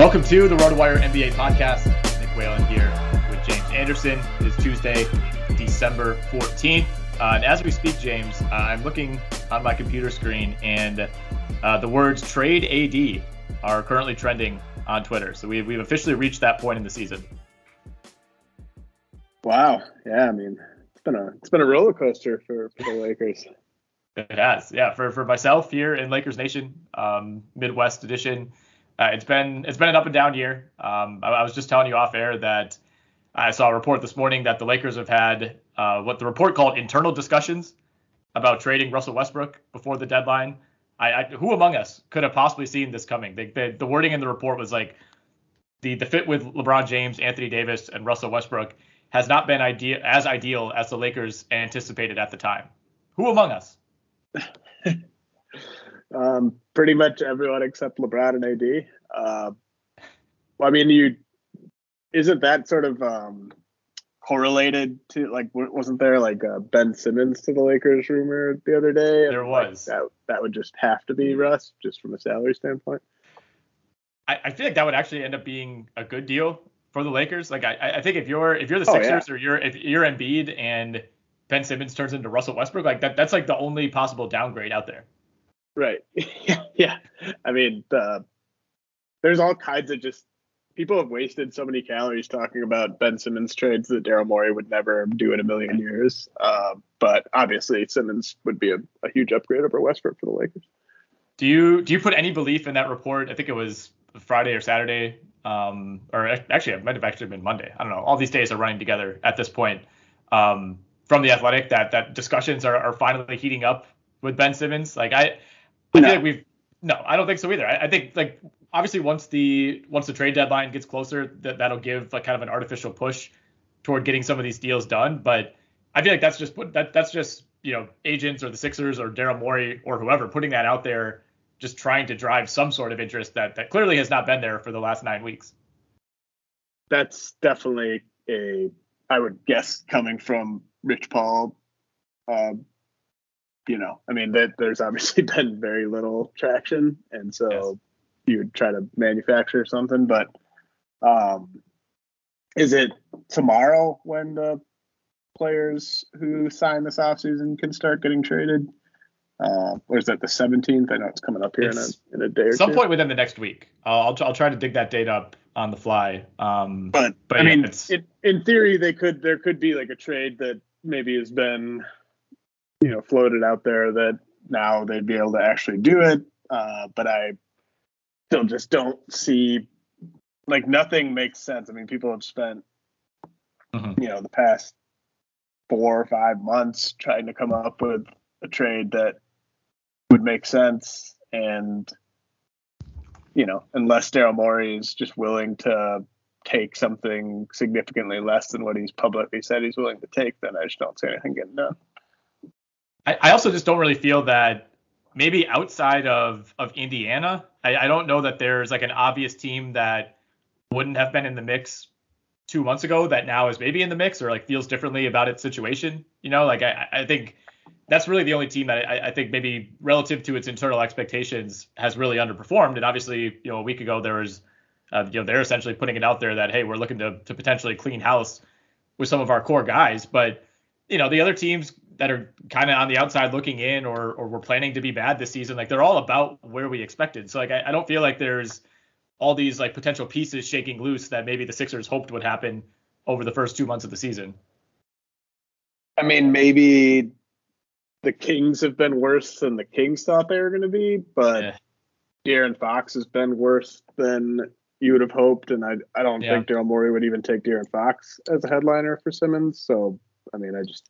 Welcome to the RotoWire NBA podcast. Nick Whalen here with James Anderson. It is Tuesday, December 14th. Uh, and as we speak, James, uh, I'm looking on my computer screen and uh, the words trade AD are currently trending on Twitter. So we've, we've officially reached that point in the season. Wow. Yeah, I mean, it's been a it's been a roller coaster for, for the Lakers. It has, yeah. For for myself here in Lakers Nation, um, Midwest edition, uh, it's been it's been an up and down year. Um, I, I was just telling you off air that I saw a report this morning that the Lakers have had uh, what the report called internal discussions about trading Russell Westbrook before the deadline. I, I who among us could have possibly seen this coming? The, wording in the report was like the the fit with LeBron James, Anthony Davis, and Russell Westbrook has not been idea as ideal as the Lakers anticipated at the time. Who among us? Um, pretty much everyone except LeBron and AD. Uh, well, I mean, you isn't that sort of um, correlated to like wasn't there like uh, Ben Simmons to the Lakers rumor the other day? There And, like, was. that that would just have to be Russ, just from a salary standpoint. I, I feel like that would actually end up being a good deal for the Lakers. Like I, I think if you're if you're the Oh, Sixers or you're if you're Embiid and Ben Simmons turns into Russell Westbrook, like that that's like the only possible downgrade out there. Right. yeah. I mean, the, there's all kinds of just people have wasted so many calories talking about Ben Simmons trades that Daryl Morey would never do in a million years. Uh, but obviously, Simmons would be a, a huge upgrade over Westbrook for the Lakers. Do you do you put any belief in that report? I think it was Friday or Saturday, um, or actually it might have actually been Monday. I don't know. All these days are running together at this point. Um, from the Athletic, that that discussions are, are finally heating up with Ben Simmons. Like I, I No. feel like we've no, I don't think so either. I, I think like obviously once the once the trade deadline gets closer, that that'll give like kind of an artificial push toward getting some of these deals done. But I feel like that's just put that that's just you know agents or the Sixers or Daryl Morey or whoever putting that out there, just trying to drive some sort of interest that that clearly has not been there for the last nine weeks. That's definitely a, I would guess, coming from Rich Paul. Um, you know, I mean, that there's obviously been very little traction, and so Yes. you would try to manufacture something. But um, is it tomorrow when the players who sign this offseason can start getting traded? Uh, or is that the 17th? I know it's coming up here in a, in a day or Some two. point within the next week, I'll I'll, I'll try to dig that date up on the fly. Um, But, But I yeah, mean, it's- it, in theory, they could there could be like a trade that maybe has been, you know, floated out there that now they'd be able to actually do it. Uh, but I still just don't see like nothing makes sense. I mean, people have spent Mhm. you know the past four or five months trying to come up with a trade that would make sense. And you know, unless Daryl Morey is just willing to take something significantly less than what he's publicly said he's willing to take, then I just don't see anything getting done. I, also just don't really feel that maybe outside of of Indiana, I, I don't know that there's like an obvious team that wouldn't have been in the mix two months ago that now is maybe in the mix or like feels differently about its situation. You know, like I, I think that's really the only team that I, I, think maybe relative to its internal expectations has really underperformed. And obviously, you know, a week ago there was, uh, you know, they're essentially putting it out there that hey, we're looking to to potentially clean house with some of our core guys, but you know, the other teams that are kind of on the outside looking in or or were planning to be bad this season, like they're all about where we expected. So like I, I don't feel like there's all these like potential pieces shaking loose that maybe the Sixers hoped would happen over the first two months of the season. I mean, maybe the Kings have been worse than the Kings thought they were going to be, but yeah. De'Aaron Fox has been worse than you would have hoped, and I I don't yeah. think Daryl Morey would even take De'Aaron Fox as a headliner for Simmons. So I mean, I just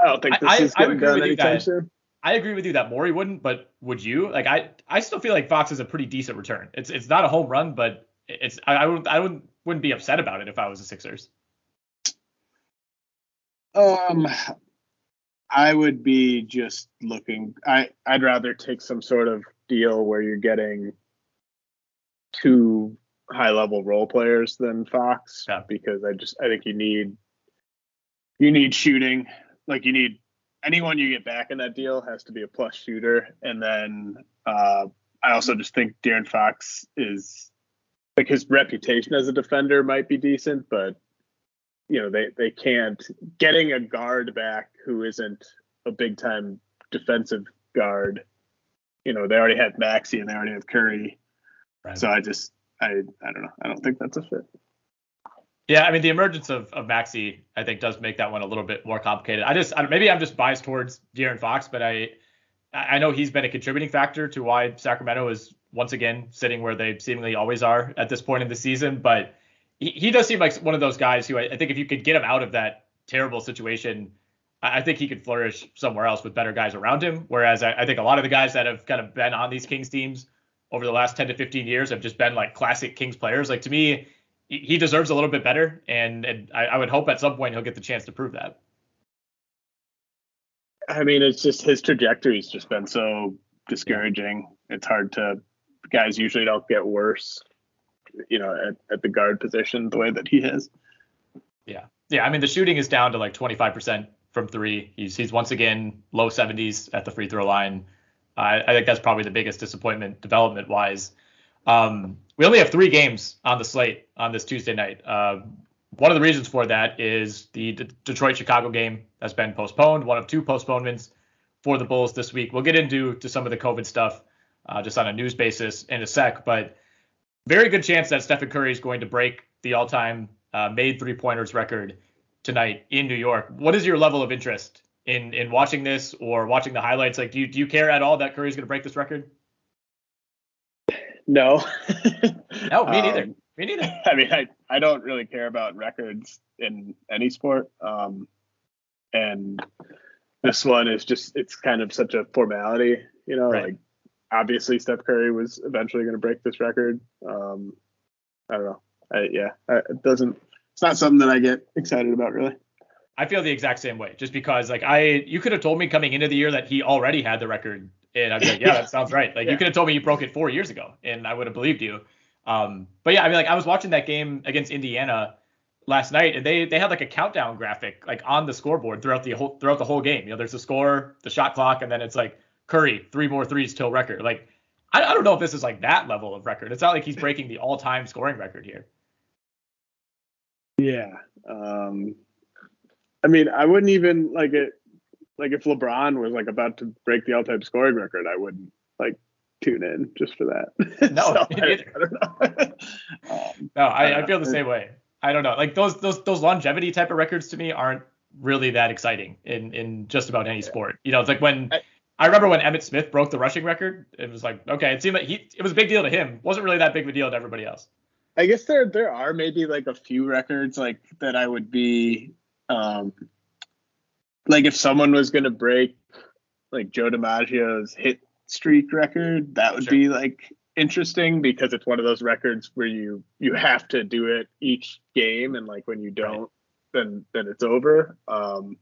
I don't think this I, is getting done anytime soon. I agree with you that Morey wouldn't, but would you? Like I I still feel like Fox is a pretty decent return. It's it's not a home run, but it's I, I wouldn't I wouldn't wouldn't be upset about it if I was the Sixers. Um I would be just looking I I'd rather take some sort of deal where you're getting two high level role players than Fox yeah. because I just I think you need you need shooting. Like you need anyone you get back in that deal has to be a plus shooter. And then uh, I also just think De'Aaron Fox is like his reputation as a defender might be decent, but you know they they can't getting a guard back who isn't a big time defensive guard. You know they already had Maxey and they already have Curry. Right. So I just I I don't know I don't think that's a fit. Yeah, I mean the emergence of, of Maxey, I think, does make that one a little bit more complicated. I just I, maybe I'm just biased towards De'Aaron Fox, but I I know he's been a contributing factor to why Sacramento is once again sitting where they seemingly always are at this point in the season. But he, he does seem like one of those guys who I, I think if you could get him out of that terrible situation, I, I think he could flourish somewhere else with better guys around him. Whereas I, I think a lot of the guys that have kind of been on these Kings teams over the last 10 to 15 years have just been like classic Kings players. Like to me he deserves a little bit better, and, and I, I, would hope at some point he'll get the chance to prove that. I mean, it's just his trajectory's just been so discouraging. It's hard to guys usually don't get worse, you know, at, at the guard position the way that he has. Yeah, yeah. I mean, the shooting is down to like 25% from three. He's he's once again low 70s at the free throw line. I think that's probably the biggest disappointment development wise. Um, we only have three games on the slate on this Tuesday night. Uh, one of the reasons for that is the D- Detroit Chicago game has been postponed, one of two postponements for the Bulls this week. We'll get into to some of the COVID stuff uh, just on a news basis in a sec, but very good chance that Stephen Curry is going to break the all-time uh, made three-pointers record tonight in New York. What is your level of interest in in watching this or watching the highlights? Like, do you do you care at all that Curry is going to break this record? No. no, me neither. Um, me neither. I mean, I, I don't really care about records in any sport. Um, and this one is just, it's kind of such a formality, you know, right. like obviously Steph Curry was eventually going to break this record. Um, I don't know. I, yeah, I, it doesn't, it's not something that I get excited about really. I feel the exact same way just because like I, you could have told me coming into the year that he already had the record and I'd be like, yeah, that sounds right. Like yeah. you could have told me you broke it four years ago, and I would have believed you. Um, but yeah, I mean, like I was watching that game against Indiana last night, and they they had like a countdown graphic like on the scoreboard throughout the whole throughout the whole game. You know, there's the score, the shot clock, and then it's like Curry three more threes till record. Like I, I don't know if this is like that level of record. It's not like he's breaking the all-time scoring record here. Yeah. Um, I mean, I wouldn't even like it like if LeBron was like about to break the all-time scoring record, I wouldn't like tune in just for that. No, so, I, I, don't know. um, no, I, I, feel the same way. I don't know. Like those those those longevity type of records to me aren't really that exciting in in just about any yeah. sport. You know, it's like when I, I remember when Emmitt Smith broke the rushing record. It was like okay, it seemed like he it was a big deal to him. wasn't really that big of a deal to everybody else. I guess there there are maybe like a few records like that I would be um like if someone was going to break like Joe DiMaggio's hit streak record, that would Sure. be like interesting because it's one of those records where you you have to do it each game and like when you don't then then it's over. Um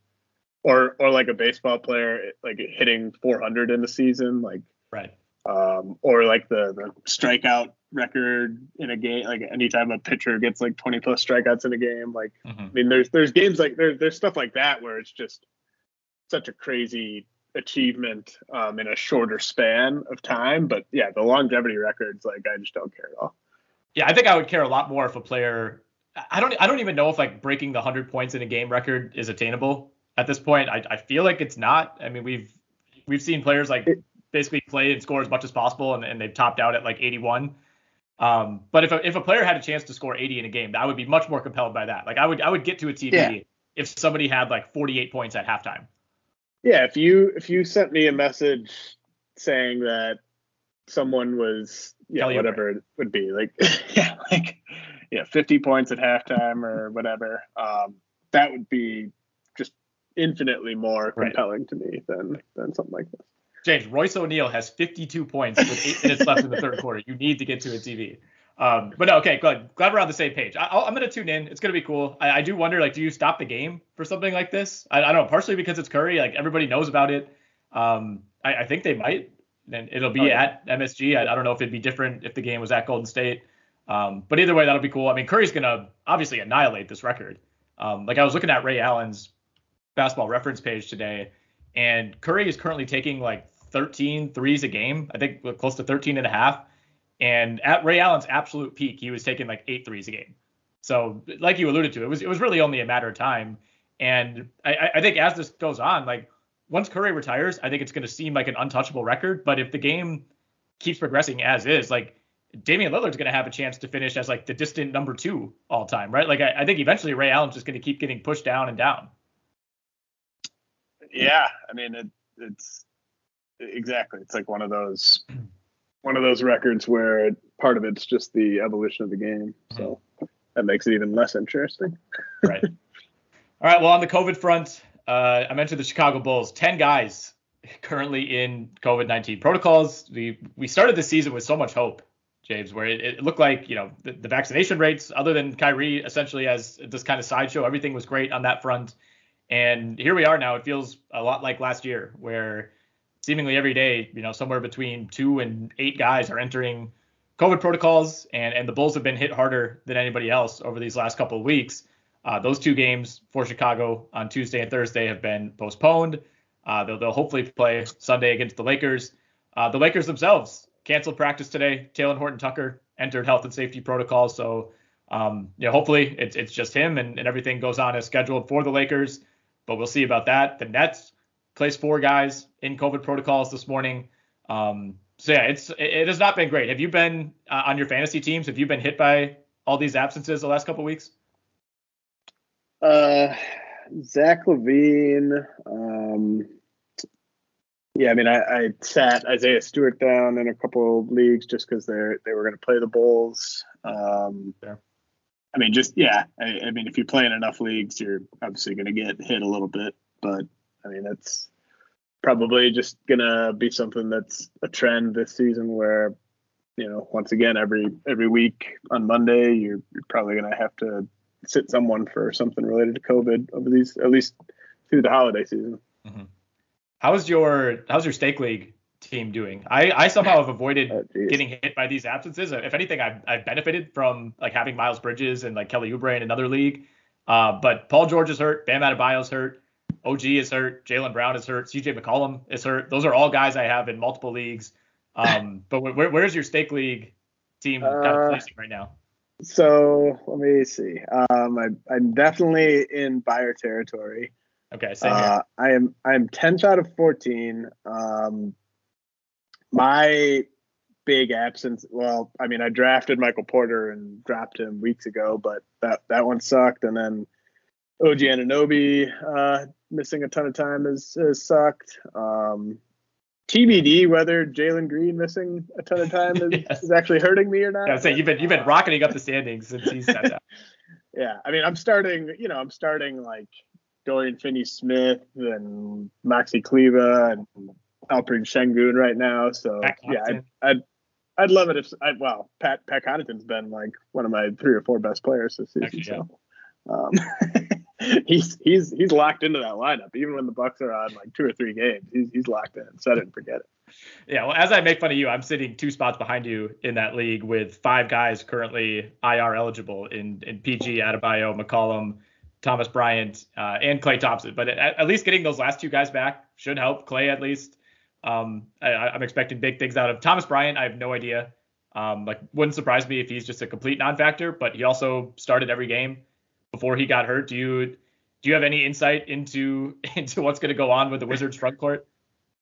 or or like a baseball player like hitting 400 in the season like Right. um, or like the the strikeout record in a game. Like anytime a pitcher gets like 20 plus strikeouts in a game, like Mhm. I mean, there's there's games like there's there's stuff like that where it's just such a crazy achievement um, in a shorter span of time. But yeah, the longevity records, like I just don't care at all. Yeah, I think I would care a lot more if a player. I don't. I don't even know if like breaking the hundred points in a game record is attainable at this point. I, I feel like it's not. I mean, we've we've seen players like basically play and score as much as possible, and, and they've topped out at like 81. Um, but if a, if a player had a chance to score 80 in a game, I would be much more compelled by that. Like I would I would get to a TV Yeah. if somebody had like 48 points at halftime. Yeah, if you if you sent me a message saying that someone was yeah Kelly whatever it would be like yeah like yeah 50 points at halftime or whatever um that would be just infinitely more Right. compelling to me than than something like this. James, Royce O'Neale has 52 points with eight minutes left in the third quarter. You need to get to a TV. Um, but no, okay, good. Glad we're on the same page. I, I'm going to tune in. It's going to be cool. I, I do wonder, like, do you stop the game for something like this? I, I don't know, partially because it's Curry. Like, everybody knows about it. Um, I, I think they might. And it'll be Oh, yeah. at MSG. I, I don't know if it'd be different if the game was at Golden State. Um, but either way, that'll be cool. I mean, Curry's going to obviously annihilate this record. Um, like, I was looking at Ray Allen's basketball reference page today, and Curry is currently taking like 13 threes a game. I think close to 13 and a half. And at Ray Allen's absolute peak, he was taking like eight threes a game. So, like you alluded to, it was it was really only a matter of time. And I, I- think as this goes on, like once Curry retires, I think it's going to seem like an untouchable record. But if the game keeps progressing as is, like Damian Lillard's going to have a chance to finish as like the distant number two all time, right? Like I, I think eventually Ray Allen's just going to keep getting pushed down and down. Yeah, I mean it, it's exactly. It's like one of those one of those records where part of it's just the evolution of the game. So that makes it even less interesting. right. All right. Well, on the COVID front, uh, I mentioned the Chicago Bulls. Ten guys currently in COVID nineteen protocols. We we started the season with so much hope, James, where it, it looked like you know the, the vaccination rates, other than Kyrie, essentially as this kind of sideshow, everything was great on that front. And here we are now. It feels a lot like last year, where seemingly every day, you know, somewhere between two and eight guys are entering COVID protocols, and and the Bulls have been hit harder than anybody else over these last couple of weeks. Uh, those two games for Chicago on Tuesday and Thursday have been postponed. Uh, they'll, they'll hopefully play Sunday against the Lakers. Uh, the Lakers themselves canceled practice today. Talen Horton Tucker entered health and safety protocols. So, um, yeah, hopefully it's, it's just him and, and everything goes on as scheduled for the Lakers. But we'll see about that. The Nets placed four guys in COVID protocols this morning. Um, so yeah, it's it, has not been great. Have you been uh, on your fantasy teams? Have you been hit by all these absences the last couple weeks? Uh, Zach LaVine. Um, yeah, I mean, I, I sat Isaiah Stewart down in a couple of leagues just because they they were going to play the Bulls. Um, Fair. I mean, just yeah. I, I mean, if you play in enough leagues, you're obviously going to get hit a little bit. But I mean, it's probably just going to be something that's a trend this season where you know, once again, every every week on Monday, you're, you're probably going to have to sit someone for something related to COVID over these, at least through the holiday season. How's your how's your stake league team doing? I, I somehow have avoided Oh, getting hit by these absences. If anything, I've, I've benefited from like having Miles Bridges and like Kelly Oubre in another league. Uh, but Paul George is hurt, Bam Adebayo's hurt, OG is hurt, Jaylen Brown is hurt, CJ McCollum is hurt. Those are all guys I have in multiple leagues. Um, but where, where's your stake league team kind of Uh, placing right now? So let me see. Um, I, I'm definitely in buyer territory. Okay, same here. Uh, I am I'm 10th out of 14. Um, my big absence. Well, I mean, I drafted Michael Porter and dropped him weeks ago, but that that one sucked. And then OG Anunoby uh, missing a ton of time has, has sucked. Um, TBD whether Jalen Green missing a ton of time is, Yes. is actually hurting me or not. I was saying you've been you've been rocketing up the standings since he's sat down. Yeah, I mean, I'm starting. You know, I'm starting like Dorian Finney-Smith and Maxi Kleber and Alperen Sengun right now. So yeah, I'd, I'd, I'd love it if I well Pat Pat Connaughton's been like one of my three or four best players this season. Actually, so yeah. Um, he's he's he's locked into that lineup. Even when the Bucks are on like two or three games, he's he's locked in. Set it and forget it. Yeah, well, as I make fun of you, I'm sitting two spots behind you in that league with five guys currently IR eligible in in PG, Adebayo, McCollum, Thomas Bryant, uh, and Klay Thompson. But at, at, least getting those last two guys back should help Klay at least. Um, I, am expecting big things out of Thomas Bryant. I have no idea. Um, like wouldn't surprise me if he's just a complete non-factor. But he also started every game before he got hurt. Do you do you have any insight into into what's going to go on with the Wizards front court?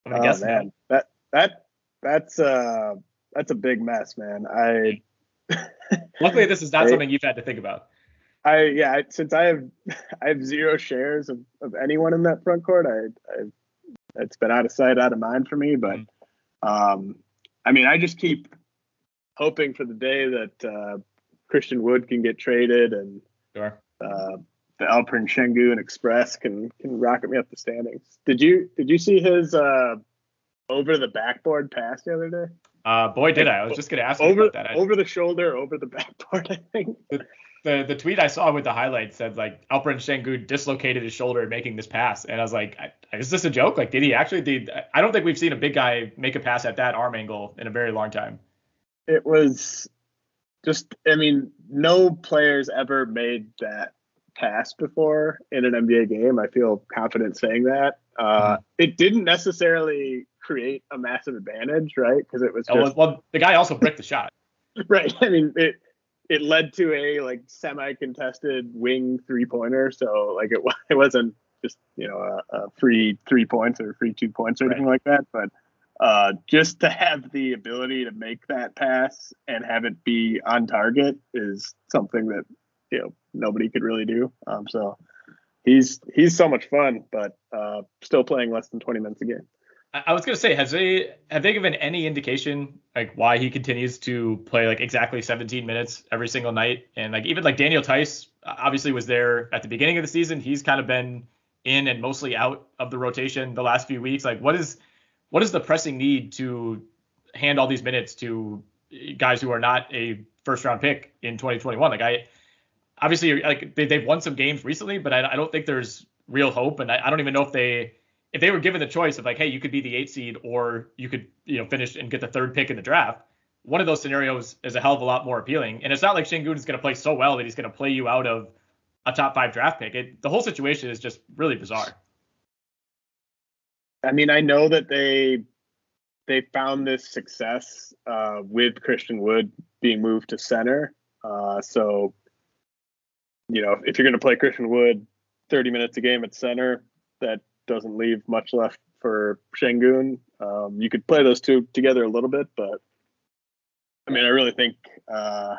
I'm gonna oh, guess man, that that that's uh that's a big mess, man. I luckily this is not I, something you've had to think about. I yeah, since I have I have zero shares of, of anyone in that front court, I, I it's been out of sight, out of mind for me. But mm-hmm. um, I mean, I just keep hoping for the day that uh, Christian Wood can get traded and sure. Uh, the Alperen and Express can can rocket me up the standings. Did you did you see his uh, over the backboard pass the other day? Uh, boy, did I! I was just gonna ask over, about that. I, over the shoulder, over the backboard. I think the, the, the tweet I saw with the highlights said like Alperen Sengun dislocated his shoulder making this pass, and I was like, is this a joke? Like, did he actually? Did I don't think we've seen a big guy make a pass at that arm angle in a very long time. It was just, I mean, no players ever made that pass before in an NBA game. I feel confident saying that. Uh, mm-hmm. It didn't necessarily create a massive advantage, right? Because it was just, well, well, the guy also bricked the shot. right. I mean, it it led to a like semi contested wing three pointer. So like it it wasn't just you know a, a free three points or free two points or anything right. like that, but uh, just to have the ability to make that pass and have it be on target is something that you know nobody could really do. Um, so he's he's so much fun, but uh, still playing less than 20 minutes a game. I was gonna say, has they have they given any indication like why he continues to play like exactly 17 minutes every single night? And like even like Daniel Theis obviously was there at the beginning of the season. He's kind of been in and mostly out of the rotation the last few weeks. Like what is what is the pressing need to hand all these minutes to guys who are not a first round pick in 2021? Like I obviously like they, have won some games recently, but I, I, don't think there's real hope, and I, I, don't even know if they if they were given the choice of like, hey, you could be the eight seed or you could you know finish and get the third pick in the draft. One of those scenarios is a hell of a lot more appealing, and it's not like Sengun is going to play so well that he's going to play you out of a top five draft pick. It, the whole situation is just really bizarre. I mean, I know that they they found this success uh, with Christian Wood being moved to center. Uh, so you know, if you're going to play Christian Wood 30 minutes a game at center, that doesn't leave much left for Sengun. Um, you could play those two together a little bit, but I mean, I really think, uh,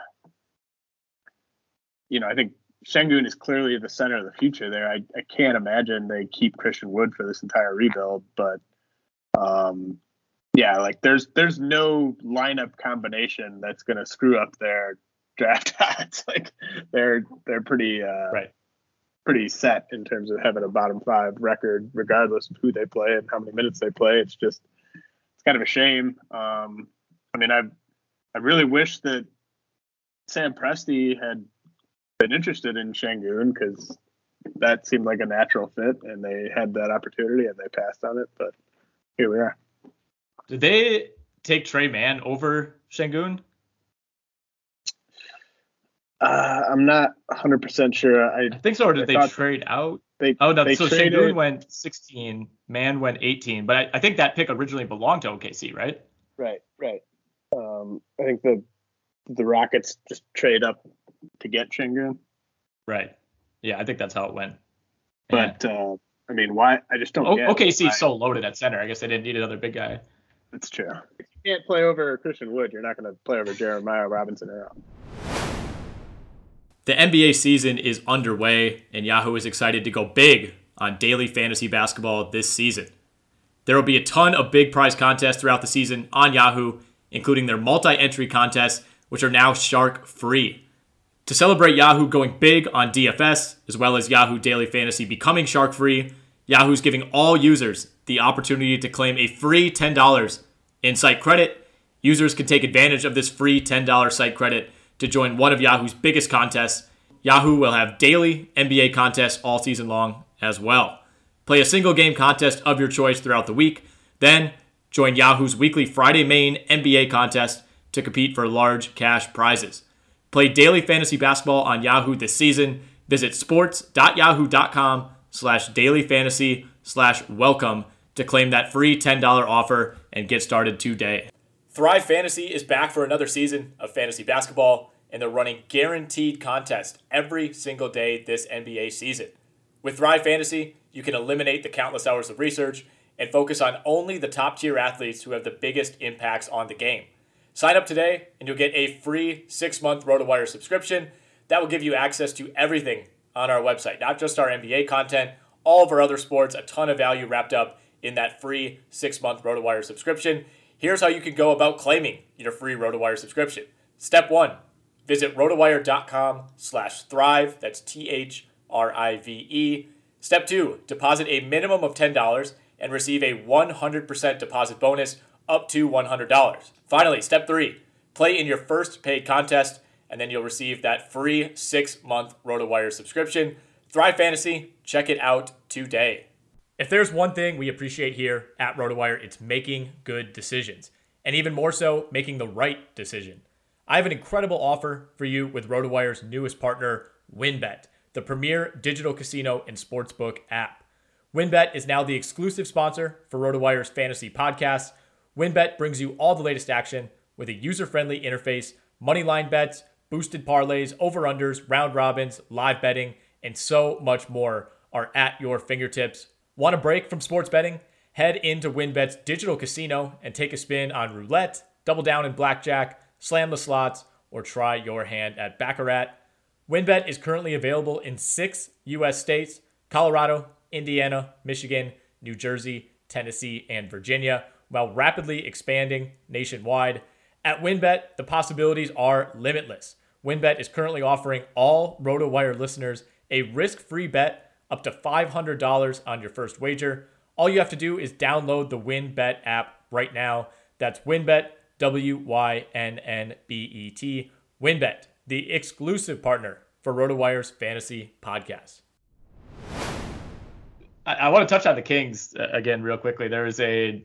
you know, I think Sengun is clearly the center of the future there. I, I can't imagine they keep Christian Wood for this entire rebuild, but um, yeah, like there's there's no lineup combination that's going to screw up their draft odds. like they're they're pretty uh, right pretty set in terms of having a bottom five record, regardless of who they play and how many minutes they play. It's just it's kind of a shame. Um, I mean, I I really wish that Sam Presti had been interested in Sengun because that seemed like a natural fit, and they had that opportunity and they passed on it. But here we are. Did they take Tre Mann over Sengun? Uh, I'm not 100 percent sure. I, I, think so. Or did they trade out? They, oh no, they so traded, Sengun went 16, Mann went 18, but I, I, think that pick originally belonged to OKC, right? Right, right. Um, I think the the Rockets just trade up to get Sengun. Right. Yeah, I think that's how it went. But uh, I mean, why? I just don't. O- get OKC is so loaded at center. I guess they didn't need another big guy. That's true. If you can't play over Christian Wood, you're not going to play over Jeremiah Robinson Earl. The NBA season is underway, and Yahoo is excited to go big on daily fantasy basketball this season. There will be a ton of big prize contests throughout the season on Yahoo, including their multi entry contests, which are now shark free. To celebrate Yahoo going big on DFS, as well as Yahoo Daily Fantasy becoming shark free, Yahoo's giving all users the opportunity to claim a free $10 in site credit. Users can take advantage of this free $10 site credit to join one of Yahoo's biggest contests. Yahoo will have daily NBA contests all season long as well. Play a single game contest of your choice throughout the week. Then join Yahoo's weekly Friday main NBA contest to compete for large cash prizes. Play daily fantasy basketball on Yahoo this season. Visit sports.yahoo.com slash daily fantasy slash welcome to claim that free $10 offer and get started today. Thrive Fantasy is back for another season of fantasy basketball, and they're running guaranteed contests every single day this NBA season. With Thrive Fantasy, you can eliminate the countless hours of research and focus on only the top tier athletes who have the biggest impacts on the game. Sign up today, and you'll get a free six month RotoWire subscription that will give you access to everything on our website, not just our NBA content, all of our other sports, a ton of value wrapped up in that free six month RotoWire subscription. Here's how you can go about claiming your free RotoWire subscription. Step one, visit rotowire.com slash thrive. That's T H R I V E. Step two, deposit a minimum of $10 and receive a 100% deposit bonus up to $100. Finally, step three, play in your first paid contest, and then you'll receive that free six month RotoWire subscription. Thrive Fantasy, check it out today. If there's one thing we appreciate here at RotoWire, it's making good decisions, and even more so, making the right decision. I have an incredible offer for you with RotoWire's newest partner, WynnBET, the premier digital casino and sportsbook app. WynnBET is now the exclusive sponsor for RotoWire's fantasy podcast. WynnBET brings you all the latest action with a user-friendly interface, money line bets, boosted parlays, over-unders, round robins, live betting, and so much more are at your fingertips. Want a break from sports betting? Head into WynnBET's digital casino and take a spin on roulette, double down in blackjack, slam the slots, or try your hand at Baccarat. WynnBET is currently available in six U.S. states Colorado, Indiana, Michigan, New Jersey, Tennessee, and Virginia, while rapidly expanding nationwide. At WynnBET, the possibilities are limitless. WynnBET is currently offering all RotoWire listeners a risk-free bet up to $500 on your first wager. All you have to do is download the WynnBET app right now. That's WynnBET, W Y N N B E T. WynnBET, the exclusive partner for RotoWire's fantasy podcast. I, I want to touch on the Kings uh, again real quickly. There is a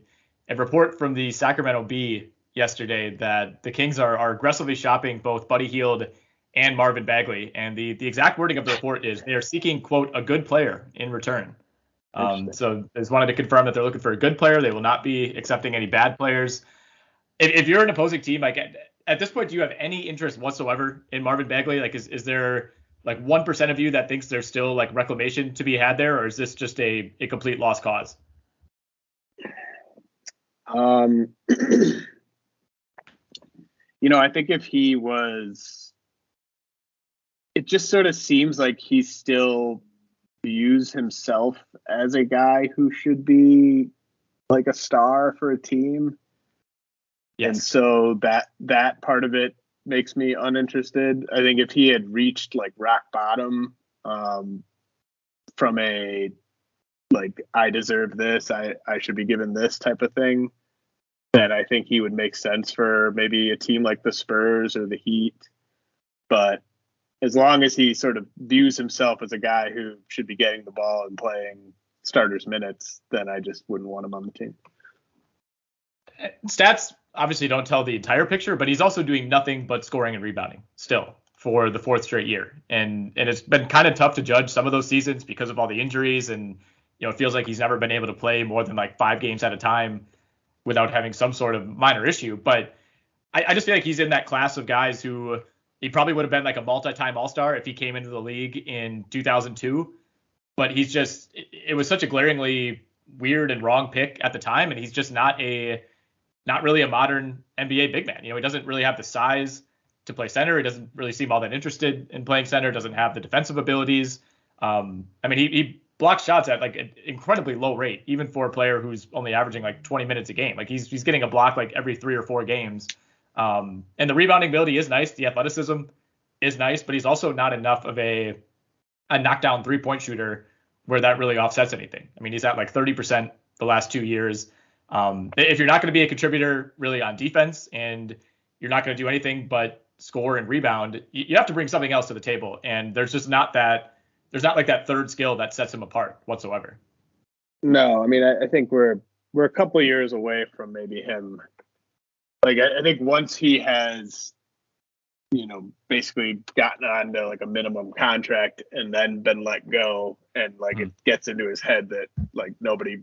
a report from the Sacramento Bee yesterday that the Kings are, are aggressively shopping both Buddy Hield and Marvin Bagley. And the, the exact wording of the report is they are seeking, quote, a good player in return. Um, so I just wanted to confirm that they're looking for a good player. They will not be accepting any bad players. If, if you're an opposing team, like at, at this point, do you have any interest whatsoever in Marvin Bagley? Like, is, is there like 1% of you that thinks there's still like reclamation to be had there, or is this just a, a complete lost cause? Um, you know, I think if he was, it just sort of seems like he still views himself as a guy who should be like a star for a team. Yes. And so that that part of it makes me uninterested. I think if he had reached like rock bottom um, from a like I deserve this, I I should be given this type of thing, then I think he would make sense for maybe a team like the Spurs or the Heat. But as long as he sort of views himself as a guy who should be getting the ball and playing starters minutes, then I just wouldn't want him on the team. Stats obviously don't tell the entire picture, but he's also doing nothing but scoring and rebounding still for the fourth straight year. And and it's been kind of tough to judge some of those seasons because of all the injuries and you know, it feels like he's never been able to play more than like five games at a time without having some sort of minor issue. But I, I just feel like he's in that class of guys who he probably would have been like a multi-time All-Star if he came into the league in 2002. But he's just it, was such a glaringly weird and wrong pick at the time, and he's just not a not really a modern NBA big man. You know, he doesn't really have the size to play center. He doesn't really seem all that interested in playing center. Doesn't have the defensive abilities. Um, I mean, he, he blocks shots at like an incredibly low rate, even for a player who's only averaging like 20 minutes a game. Like he's he's getting a block like every three or four games. Um, and the rebounding ability is nice. The athleticism is nice, but he's also not enough of a a knockdown three point shooter where that really offsets anything. I mean, he's at like 30% the last two years. Um, if you're not going to be a contributor really on defense and you're not going to do anything but score and rebound, you have to bring something else to the table. And there's just not that there's not like that third skill that sets him apart whatsoever. No, I mean I, I think we're we're a couple years away from maybe him. Like I, I think once he has, you know, basically gotten on to like a minimum contract and then been let go, and like mm-hmm. it gets into his head that like nobody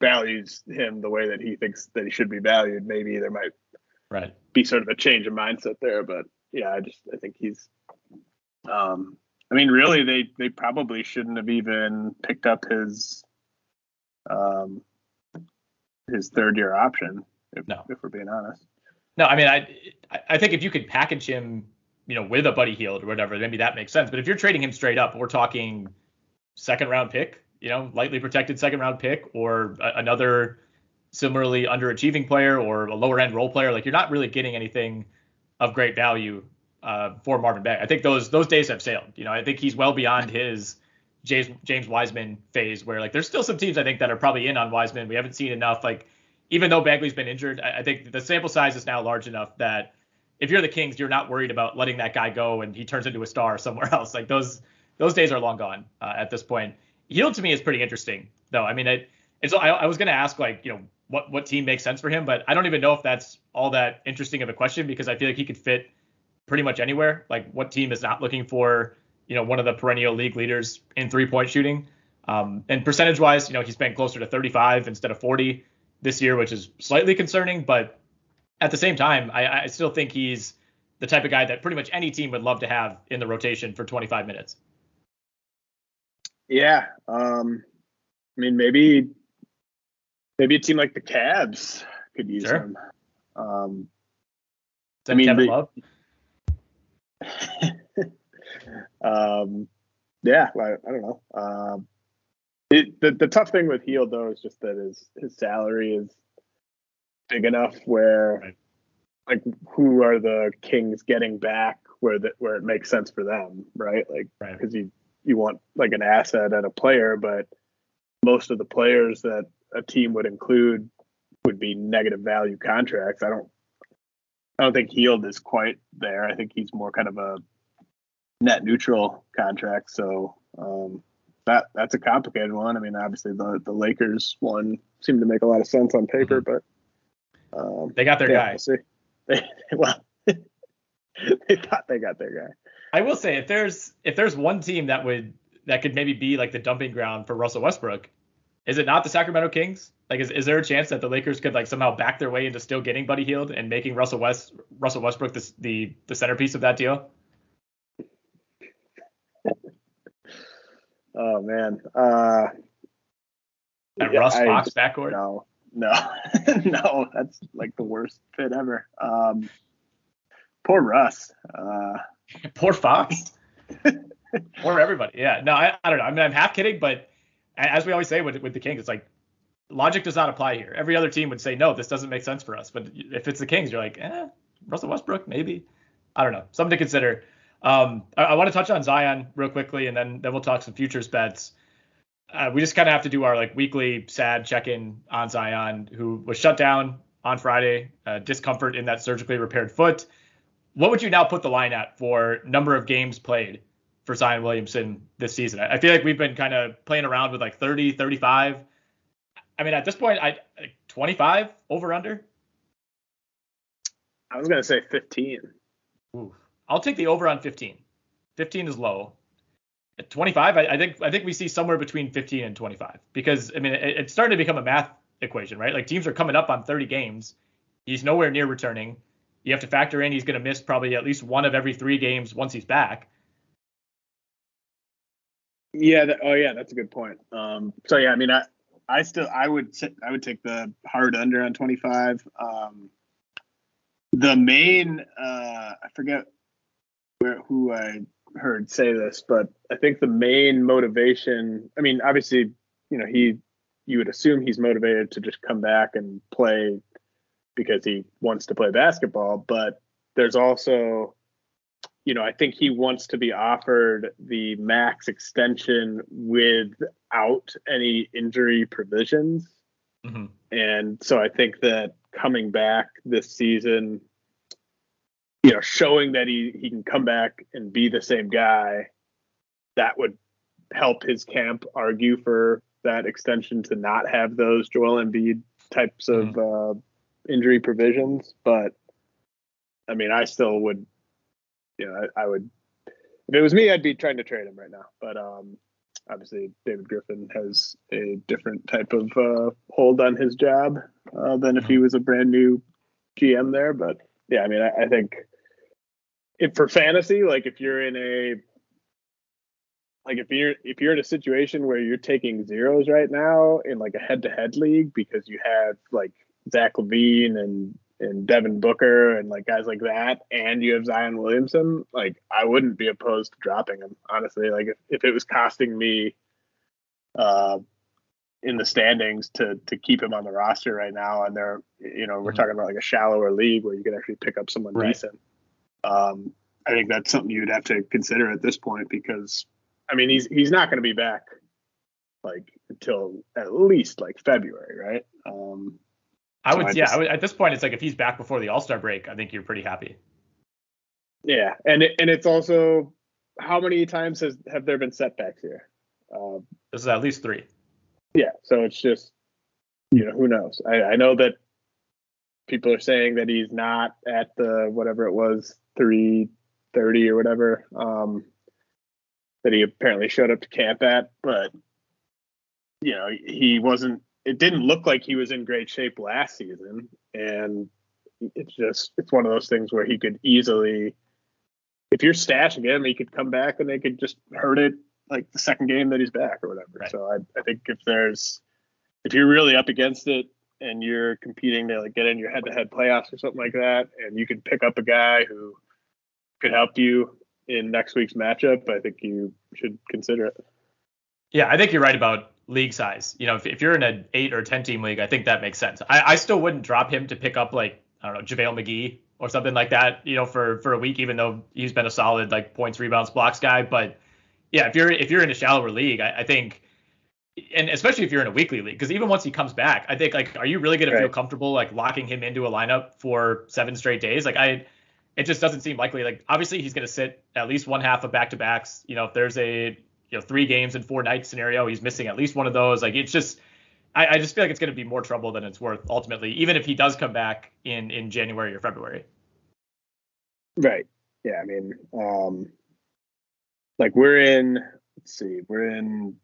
values him the way that he thinks that he should be valued. Maybe there might right be sort of a change of mindset there, but yeah, I just I think he's um I mean, really, they they probably shouldn't have even picked up his um his third year option. If, no. if we're being honest. No, I mean, I I think if you could package him, you know, with a Buddy Hield or whatever, maybe that makes sense. But if you're trading him straight up, we're talking second round pick, you know, lightly protected second round pick, or a, another similarly underachieving player or a lower end role player. Like you're not really getting anything of great value uh, for Marvin Bagley. I think those those days have sailed. You know, I think he's well beyond his James James Wiseman phase, where like there's still some teams I think that are probably in on Wiseman. We haven't seen enough. Like even though Bagley's been injured, I, I think the sample size is now large enough that if you're the Kings, you're not worried about letting that guy go and he turns into a star somewhere else. Like those those days are long gone uh, at this point. Hield to me is pretty interesting though. I mean, it, it's I, I was gonna ask like you know what what team makes sense for him, but I don't even know if that's all that interesting of a question because I feel like he could fit pretty much anywhere. Like what team is not looking for, you know, one of the perennial league leaders in three point shooting? Um, and percentage wise, you know, he's been closer to 35 instead of 40 this year, which is slightly concerning. But at the same time, I, I still think he's the type of guy that pretty much any team would love to have in the rotation for 25 minutes. Yeah. Um, I mean, maybe maybe a team like the Cavs could use sure. him. Um, I mean, Kevin Love? um, yeah, I, I don't know. Um, it, the the tough thing with Hield though is just that his his salary is big enough where right. like who are the Kings getting back where that where it makes sense for them, right? Like because right. you you want like an asset and a player, but most of the players that a team would include would be negative value contracts. I don't I don't think Hield is quite there. I think he's more kind of a net neutral contract. So um, that that's a complicated one. I mean, obviously the the Lakers one seemed to make a lot of sense on paper, mm-hmm. but um, they got their yeah, guy. We'll see. They, well, they thought they got their guy. I will say if there's if there's one team that would that could maybe be like the dumping ground for Russell Westbrook, is it not the Sacramento Kings? Like, is, is there a chance that the Lakers could like somehow back their way into still getting Buddy Hield and making Russell West Russell Westbrook the the, the centerpiece of that deal? oh man, uh, that yeah, Russ Fox backcourt. No, no, no, that's like the worst fit ever. Um, poor Russ. Uh, poor Fox. poor everybody. Yeah. No, I, I don't know. I mean, I'm half kidding, but as we always say with with the Kings, it's like logic does not apply here. Every other team would say no, this doesn't make sense for us. But if it's the Kings, you're like, eh, Russell Westbrook, maybe. I don't know, something to consider. Um, I, I want to touch on Zion real quickly, and then then we'll talk some futures bets. Uh, we just kind of have to do our like weekly sad check-in on Zion, who was shut down on Friday, uh, discomfort in that surgically repaired foot. What would you now put the line at for number of games played for Zion Williamson this season? I, feel like we've been kind of playing around with like 30, 35. I mean, at this point, I 25 over under. I was gonna say 15. Ooh. I'll take the over on 15. 15 is low. At 25, I, I, think I think we see somewhere between 15 and 25 because I mean it, it's starting to become a math equation, right? Like teams are coming up on 30 games. He's nowhere near returning. You have to factor in he's going to miss probably at least one of every three games once he's back. Yeah. That, oh, yeah. That's a good point. Um, so yeah, I mean, I, I still, I would, I would take the hard under on 25. Um, the main, uh, I forget where who I heard say this, but I think the main motivation. I mean, obviously, you know, he, you would assume he's motivated to just come back and play because he wants to play basketball, but there's also you know, I think he wants to be offered the max extension without any injury provisions. Mm-hmm. And so I think that coming back this season, you know, showing that he, he can come back and be the same guy, that would help his camp argue for that extension to not have those Joel Embiid types of mm-hmm. uh, injury provisions. But I mean, I still would, you know, I, I, would, if it was me, I'd be trying to trade him right now. But um, obviously, David Griffin has a different type of uh, hold on his job uh, than if he mm-hmm. was a brand new GM there. But yeah, I mean, I, I think if for fantasy, like if you're in a like if you're if you're in a situation where you're taking zeros right now in like a head to head league because you have like Zach LaVine and and Devin Booker and like guys like that, and you have Zion Williamson, like I wouldn't be opposed to dropping him. Honestly, like if, if it was costing me uh in the standings to to keep him on the roster right now, and they're you know we're mm-hmm. talking about like a shallower league where you can actually pick up someone right. decent. Um, I think that's something you'd have to consider at this point because I mean, he's he's not going to be back like until at least like February, right? Um, I would, so yeah. I would, at this point, it's like if he's back before the All Star break, I think you're pretty happy. Yeah, and it, and it's also how many times has have there been setbacks here? Um, this is at least three. Yeah, so it's just you know who knows. I, I know that people are saying that he's not at the whatever it was three thirty or whatever. Um, that he apparently showed up to camp at, but you know, he wasn't it didn't look like he was in great shape last season and it's just it's one of those things where he could easily if you're stashing him, he could come back and they could just hurt it like the second game that he's back or whatever. Right. So I, I think if there's if you're really up against it and you're competing to like get in your head to head playoffs or something like that, and you can pick up a guy who could help you in next week's matchup, I think you should consider it. Yeah, I think you're right about league size. You know, if, if you're in an eight or ten team league, I think that makes sense. I, I still wouldn't drop him to pick up like I don't know JaVale McGee or something like that. You know, for for a week, even though he's been a solid like points, rebounds, blocks guy. But yeah, if you're if you're in a shallower league, I, I think. And especially if you're in a weekly league, because even once he comes back, I think like, are you really going right. to feel comfortable like locking him into a lineup for seven straight days? Like I, it just doesn't seem likely. Like obviously he's going to sit at least one half of back to backs. You know, if there's a you know three games in four nights scenario, he's missing at least one of those. Like it's just, I, I just feel like it's going to be more trouble than it's worth ultimately, even if he does come back in in January or February. Right. Yeah. I mean, um, like we're in. Let's see. We're in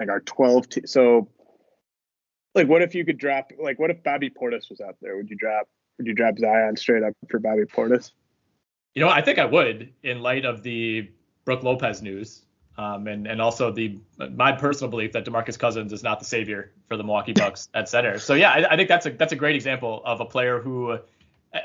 like our 12. T- so, like, what if you could drop? Like, what if Bobby Portis was out there? Would you drop would you drop Zion straight up for Bobby Portis? You know, I think I would in light of the Brook Lopez news. Um, and and also the my personal belief that Demarcus Cousins is not the savior for the Milwaukee Bucks at center. So yeah, I, I, think that's a that's a great example of a player who,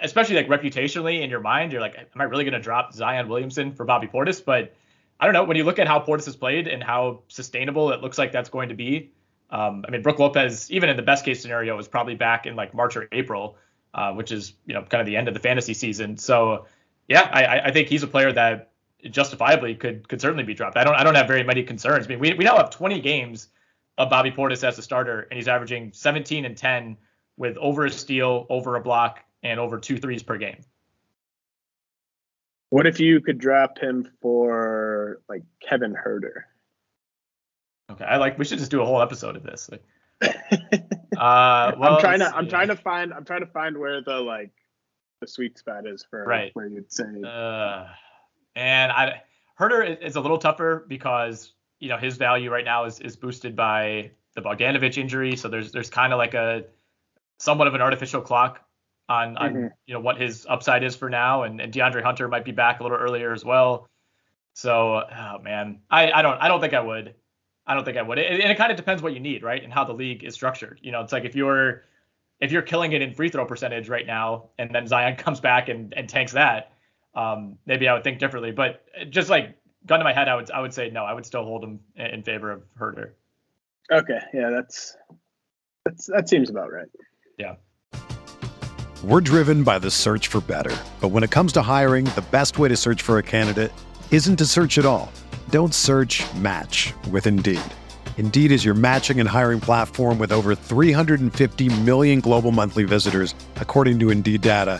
especially like reputationally in your mind, you're like, am I really going to drop Zion Williamson for Bobby Portis? But I don't know. When you look at how Portis has played and how sustainable it looks like that's going to be, um, I mean, Brook Lopez, even in the best case scenario, was probably back in like March or April uh, which is you know kind of the end of the fantasy season. So yeah, I, I think he's a player that justifiably could could certainly be dropped. I don't I don't have very many concerns. I mean, we we now have 20 games of Bobby Portis as a starter, and he's averaging 17 and 10 with over a steal, over a block, and over two threes per game. What if you could drop him for like Kevin Huerter? Okay, I like. We should just do a whole episode of this. Like, Uh, well, I'm trying to I'm trying to find I'm trying to find where the like the sweet spot is for right. where you'd say. Uh, and I Huerter is a little tougher because you know his value right now is is boosted by the Bogdanovic injury, so there's there's kind of like a somewhat of an artificial clock on on mm-hmm. you know what his upside is for now, and, and DeAndre Hunter might be back a little earlier as well. So, oh man, I, I don't I don't think I would. I don't think I would. And it, it kind of depends what you need, right? And how the league is structured. You know, it's like if you're if you're killing it in free throw percentage right now, and then Zion comes back and, and tanks that, um, maybe I would think differently. But just like gun to my head, I would I would say no. I would still hold him in favor of Huerter. Okay, yeah, that's that's that seems about right. Yeah. We're driven by the search for better, but when it comes to hiring, the best way to search for a candidate isn't to search at all. Don't search. Match with Indeed. Indeed is your matching and hiring platform with over 350 million global monthly visitors, according to Indeed data,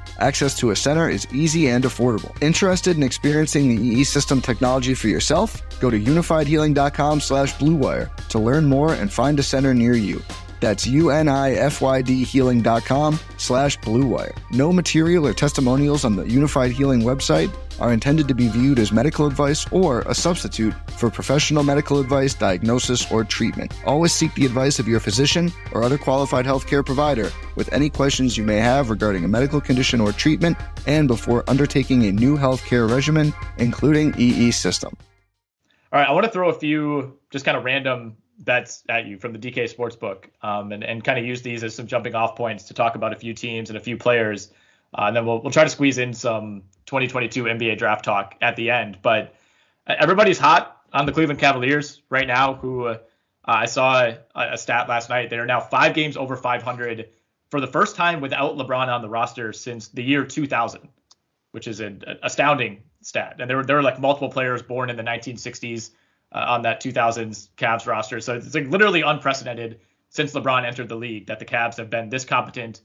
access to a center is easy and affordable. Interested in experiencing the EE system technology for yourself? Go to unifydhealing.com slash bluewire to learn more and find a center near you. That's U-N-I-F-Y-D healing.com slash bluewire. No material or testimonials on the Unifyd Healing website are intended to be viewed as medical advice or a substitute for professional medical advice, diagnosis, or treatment. Always seek the advice of your physician or other qualified healthcare provider with any questions you may have regarding a medical condition or treatment and before undertaking a new healthcare regimen, including EE system. All right, I want to throw a few just kind of random bets at you from the DK Sportsbook um, and, and kind of use these as some jumping off points to talk about a few teams and a few players. Uh, and then we'll, we'll try to squeeze in some 2022 NBA draft talk at the end. But everybody's hot on the Cleveland Cavaliers right now, who uh, I saw a, a, stat last night. They are now five games over 500 for the first time without LeBron on the roster since the year 2000, which is an astounding stat. And there were, there were like multiple players born in the 1960s uh, on that 2000s Cavs roster. So it's like literally unprecedented since LeBron entered the league that the Cavs have been this competent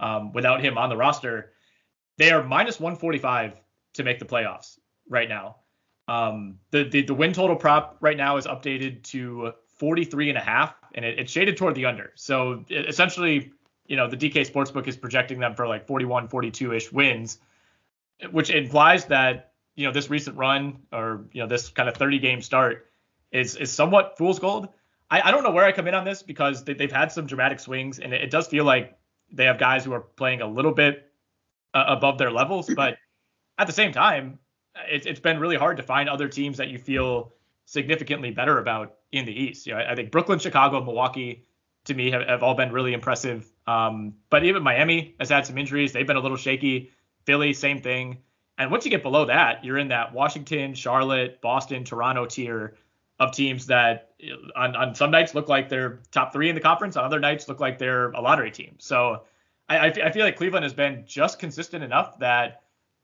um, without him on the roster. They are minus 145 to make the playoffs right now. Um, the, the, the win total prop right now is updated to 43 and a half, and it, it's shaded toward the under. So it, essentially, you know, the DK Sportsbook is projecting them for like 41, 42 ish wins, which implies that you know this recent run or you know this kind of 30 game start is is somewhat fool's gold. I, I don't know where I come in on this because they, have had some dramatic swings, and it, it, does feel like they have guys who are playing a little bit uh, above their levels. But at the same time, it, it's been really hard to find other teams that you feel significantly better about in the East. You know, I, I think Brooklyn, Chicago, Milwaukee, to me, have, have all been really impressive. Um, but even Miami has had some injuries; they've been a little shaky. Philly, same thing. And once you get below that, you're in that Washington, Charlotte, Boston, Toronto tier of teams that on, on some nights look like they're top three in the conference, on other nights look like they're a lottery team. So I, I feel like Cleveland has been just consistent enough that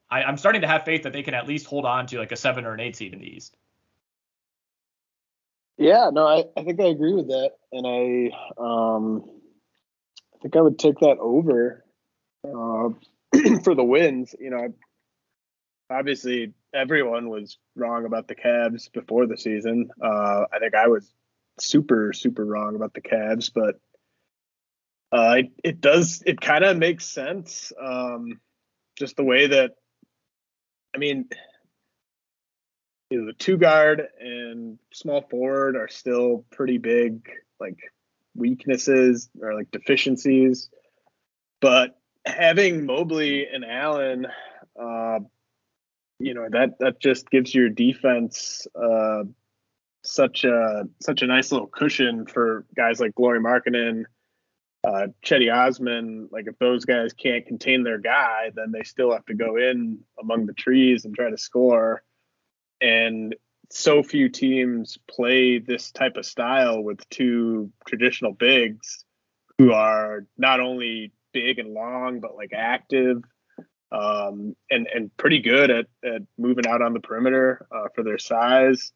I, I'm starting to have faith that they can at least hold on to like a seven or an eight seed in the East. Yeah, no, I, I think I agree with that, and I um, I think I would take that over. Uh, for the wins, you know, obviously everyone was wrong about the Cavs before the season. Uh, I think I was super super wrong about the Cavs, but uh, it, it does it kind of makes sense. Um, just the way that I mean, you know, the two guard and small forward are still pretty big like weaknesses or like deficiencies, but having Mobley and Allen, uh, you know that that just gives your defense uh, such a such a nice little cushion for guys like Lauri Markkanen, uh, Cedi Osman. Like if those guys can't contain their guy, then they still have to go in among the trees and try to score. And so few teams play this type of style with two traditional bigs who are not only big and long, but like active um, and and pretty good at, at moving out on the perimeter uh, for their size.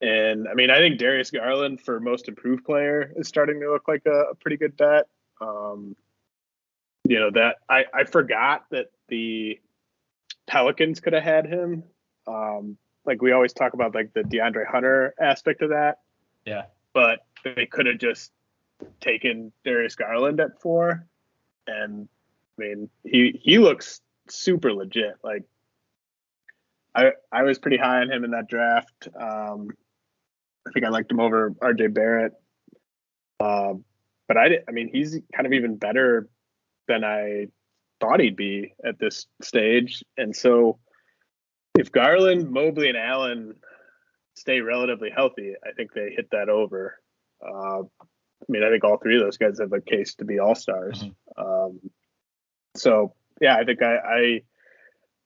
And I mean, I think Darius Garland for most improved player is starting to look like a, a pretty good bet. Um, you know that I I forgot that the Pelicans could have had him. Um, like we always talk about like the DeAndre Hunter aspect of that. Yeah. But they could have just taken Darius Garland at four. And I mean, he he looks super legit. Like I I was pretty high on him in that draft. Um, I think I liked him over RJ Barrett. Uh, but I I mean he's kind of even better than I thought he'd be at this stage. And so if Garland, Mobley, and Allen stay relatively healthy, I think they hit that over. Uh, I mean, I think all three of those guys have a case to be all stars. Mm-hmm. Um, so yeah, I think I, I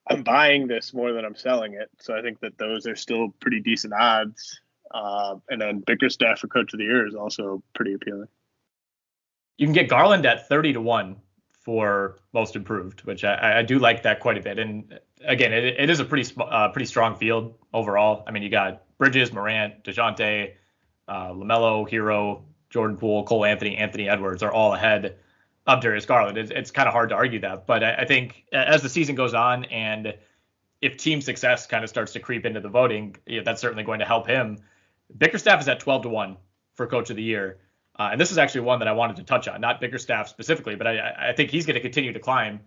I'm buying this more than I'm selling it. So I think that those are still pretty decent odds. Uh, and then Bickerstaff for Coach of the Year is also pretty appealing. You can get Garland at 30 to one for most improved, which I, I do like that quite a bit. And again, it, it is a pretty uh, pretty strong field overall. I mean, you got Bridges, Morant, Dejounte, uh, Lamelo, Herro, Jordan Poole, Cole Anthony, Anthony Edwards are all ahead of Darius Garland. It's, it's kind of hard to argue that, but I, I think as the season goes on and if team success kind of starts to creep into the voting, that's certainly going to help him. Bickerstaff is at 12 to 1 for coach of the year. Uh, and this is actually one that I wanted to touch on, not Bickerstaff specifically, but I, I think he's going to continue to climb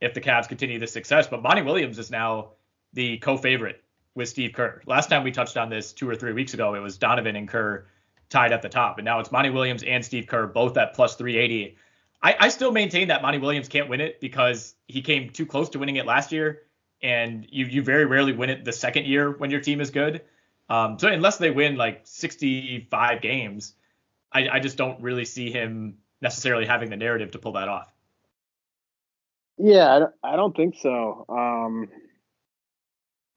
if the Cavs continue this success. But Monty Williams is now the co-favorite with Steve Kerr. Last time we touched on this two or three weeks ago, it was Donovan and Kerr tied at the top, and now it's Monty Williams and Steve Kerr both at plus 380. I, I still maintain that Monty Williams can't win it because he came too close to winning it last year, and you you very rarely win it the second year when your team is good. Um, so unless they win like 65 games, I, I just don't really see him necessarily having the narrative to pull that off. Yeah, I don't, think so. Um,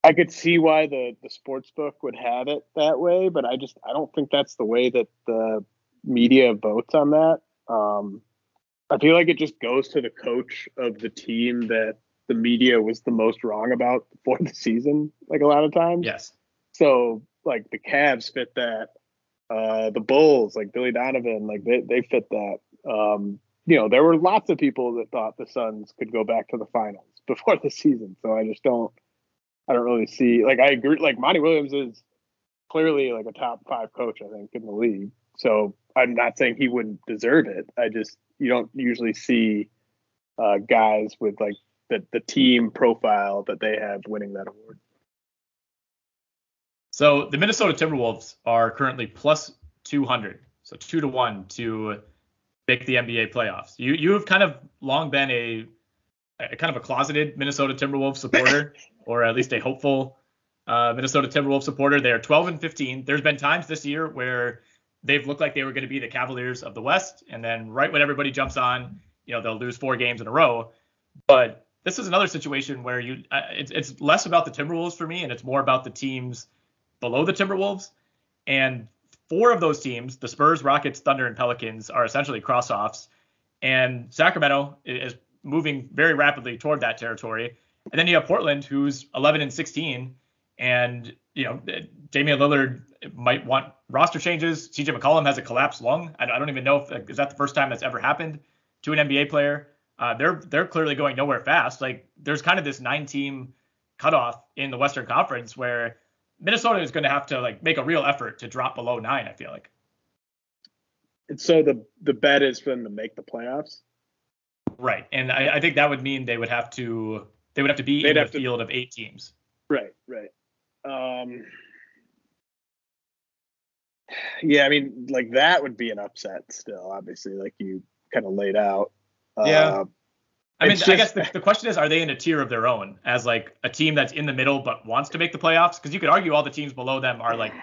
I could see why the the sports book would have it that way, but I just I don't think that's the way that the media votes on that. Um, I feel like it just goes to the coach of the team that the media was the most wrong about before the season, like a lot of times. Yes. So like the Cavs fit that. Uh, the Bulls, like Billy Donovan, like they, they fit that. Um, you know, there were lots of people that thought the Suns could go back to the finals before the season. So I just don't I don't really see like I agree like Monty Williams is clearly like a top five coach, I think, in the league. So I'm not saying he wouldn't deserve it. I just you don't usually see uh, guys with like the the team profile that they have winning that award. So the Minnesota Timberwolves are currently plus 200, so two to one to make the NBA playoffs. You you have kind of long been a, a kind of a closeted Minnesota Timberwolves supporter, or at least a hopeful uh, Minnesota Timberwolves supporter. They are 12 and 15. There's been times this year where they've looked like they were going to be the Cavaliers of the West, and then right when everybody jumps on, you know, they'll lose four games in a row. But this is another situation where you uh, it's it's less about the Timberwolves for me, and it's more about the teams below the Timberwolves. And four of those teams, the Spurs, Rockets, Thunder, and Pelicans, are essentially cross-offs. And Sacramento is moving very rapidly toward that territory. And then you have Portland, who's 11 and 16, and you know, Damian Lillard might want roster changes. CJ McCollum has a collapsed lung. I, don't even know if is that the first time that's ever happened to an NBA player. uh, they're they're clearly going nowhere fast. Like there's kind of this nine team cutoff in the Western Conference where Minnesota is going to have to like make a real effort to drop below nine. I feel like. And so the the bet is for them to make the playoffs. Right, and I, I think that would mean they would have to they would have to be They'd in the to- field of eight teams. Right, right. Um, yeah, I mean, like that would be an upset still, obviously, like you kind of laid out. Yeah. Uh, I mean, It's I guess the, the question is, are they in a tier of their own as like a team that's in the middle but wants to make the playoffs? Because you could argue all the teams below them are like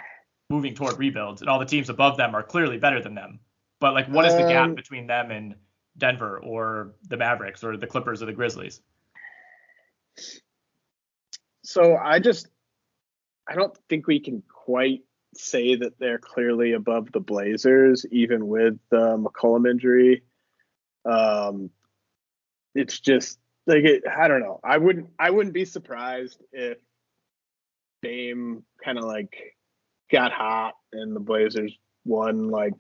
moving toward rebuilds, and all the teams above them are clearly better than them. But like, what is the Um, gap between them and Denver or the Mavericks or the Clippers or the Grizzlies? so I just, I don't think we can quite say that they're clearly above the Blazers, even with the McCollum injury. Um, it's just like it, I don't know. I wouldn't, I wouldn't be surprised if Dame kind of like got hot and the Blazers won like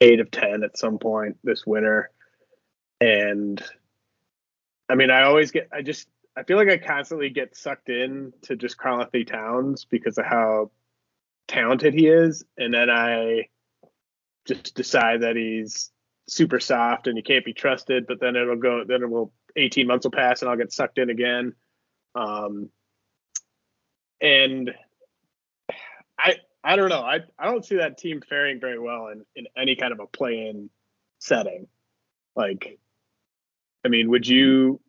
eight of ten at some point this winter. And I mean, I always get, I just, I feel like I constantly get sucked in to just Karl Towns because of how talented he is, and then I just decide that he's super soft and he can't be trusted. But then it'll go, then it will, 18 months will pass and I'll get sucked in again. Um, and I, I don't know. I, I don't see that team faring very well in, in any kind of a play-in setting. Like, I mean, would you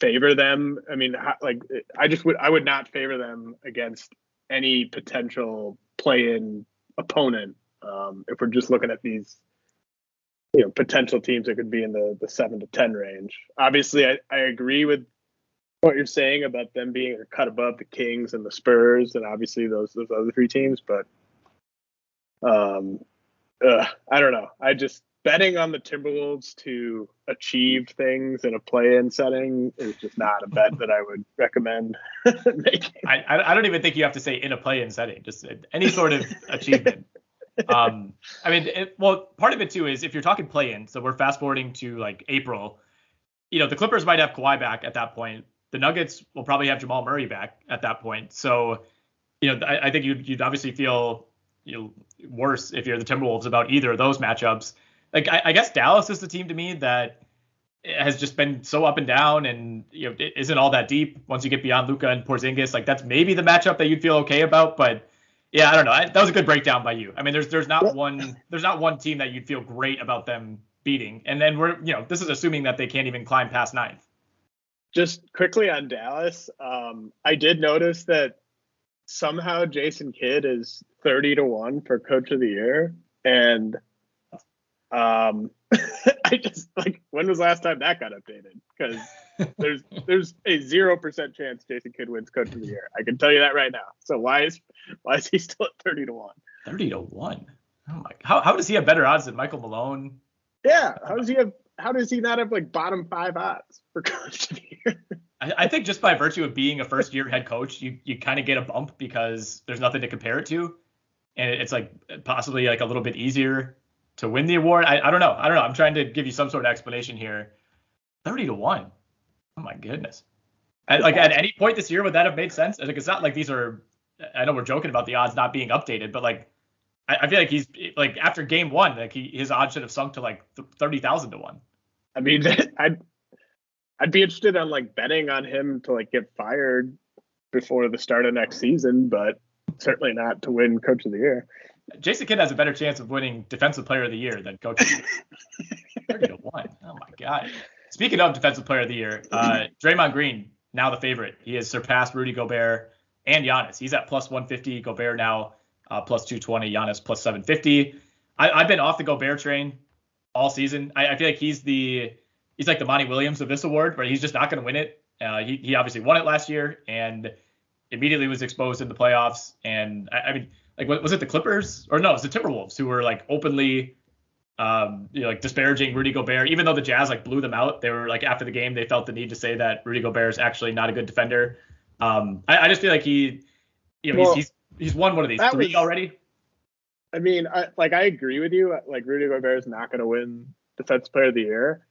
favor them? I mean, like, I just would, I would not favor them against any potential play-in opponent. Um, if we're just looking at these, you know, potential teams that could be in the the seven to ten range. Obviously, I, I agree with what you're saying about them being a cut above the Kings and the Spurs, and obviously those those other three teams. But um, ugh, I don't know. I just betting on the Timberwolves to achieve things in a play-in setting is just not a bet that I would recommend making. I, I don't even think you have to say in a play-in setting, just any sort of achievement. Um, I mean, it, well, part of it too is if you're talking play-in, so we're fast forwarding to like April. You know, the Clippers might have Kawhi back at that point. The Nuggets will probably have Jamal Murray back at that point. So, you know, I, I think you'd, you'd obviously feel you know worse if you're the Timberwolves about either of those matchups. Like, I, I guess Dallas is the team to me that has just been so up and down and you know it isn't all that deep once you get beyond Luka and Porzingis. Like that's maybe the matchup that you'd feel okay about, but yeah, I don't know. I, that was a good breakdown by you. I mean, there's there's not one there's not one team that you'd feel great about them beating, and then we're you know this is assuming that they can't even climb past ninth. just quickly on Dallas, um, I did notice that somehow Jason Kidd is 30 to 1 for coach of the year. And um, I just like, when was the last time that got updated? Because there's there's a zero percent chance Jason Kidd wins coach of the year. I can tell you that right now. So why is why is he still at 30 to 1? Thirty to one. Oh my! How how does he have better odds than Michael Malone? Yeah, how does he have how does he not have like bottom five odds for coach of the year? I, I think just by virtue of being a first year head coach, you you kind of get a bump because there's nothing to compare it to, and it's like possibly like a little bit easier to win the award. I, I don't know. I don't know. I'm trying to give you some sort of explanation here. Thirty to one. Oh my goodness. At, like at any point this year would that have made sense? Like it's not like these are. I know we're joking about the odds not being updated, but like I, I feel like he's like after game one, like he, his odds should have sunk to like th- thirty thousand to one. I mean, I'd I'd be interested on like betting on him to like get fired before the start of next season, but certainly not to win coach of the year. Jason Kidd has a better chance of winning Defensive Player of the Year than Coach 30 to 1. Oh my God. Speaking of Defensive Player of the Year, uh, Draymond Green, now the favorite. He has surpassed Rudy Gobert and Giannis. He's at plus 150. Gobert now uh, plus 220. Giannis plus 750. I, I've been off the Gobert train all season. I, I feel like he's the he's like the Monty Williams of this award, where he's just not going to win it. Uh, he, he obviously won it last year and immediately was exposed in the playoffs. And I, I mean, like, what- was it the Clippers or no, it was the Timberwolves who were like openly, um, you know, like disparaging Rudy Gobert, even though the Jazz like blew them out. They were like after the game, they felt the need to say that Rudy Gobert is actually not a good defender. Um, I, I just feel like he, you know, Well, he's, he's he's won one of these three was- already. I mean, I, like I agree with you. Like Rudy Gobert is not going to win Defensive Player of the Year,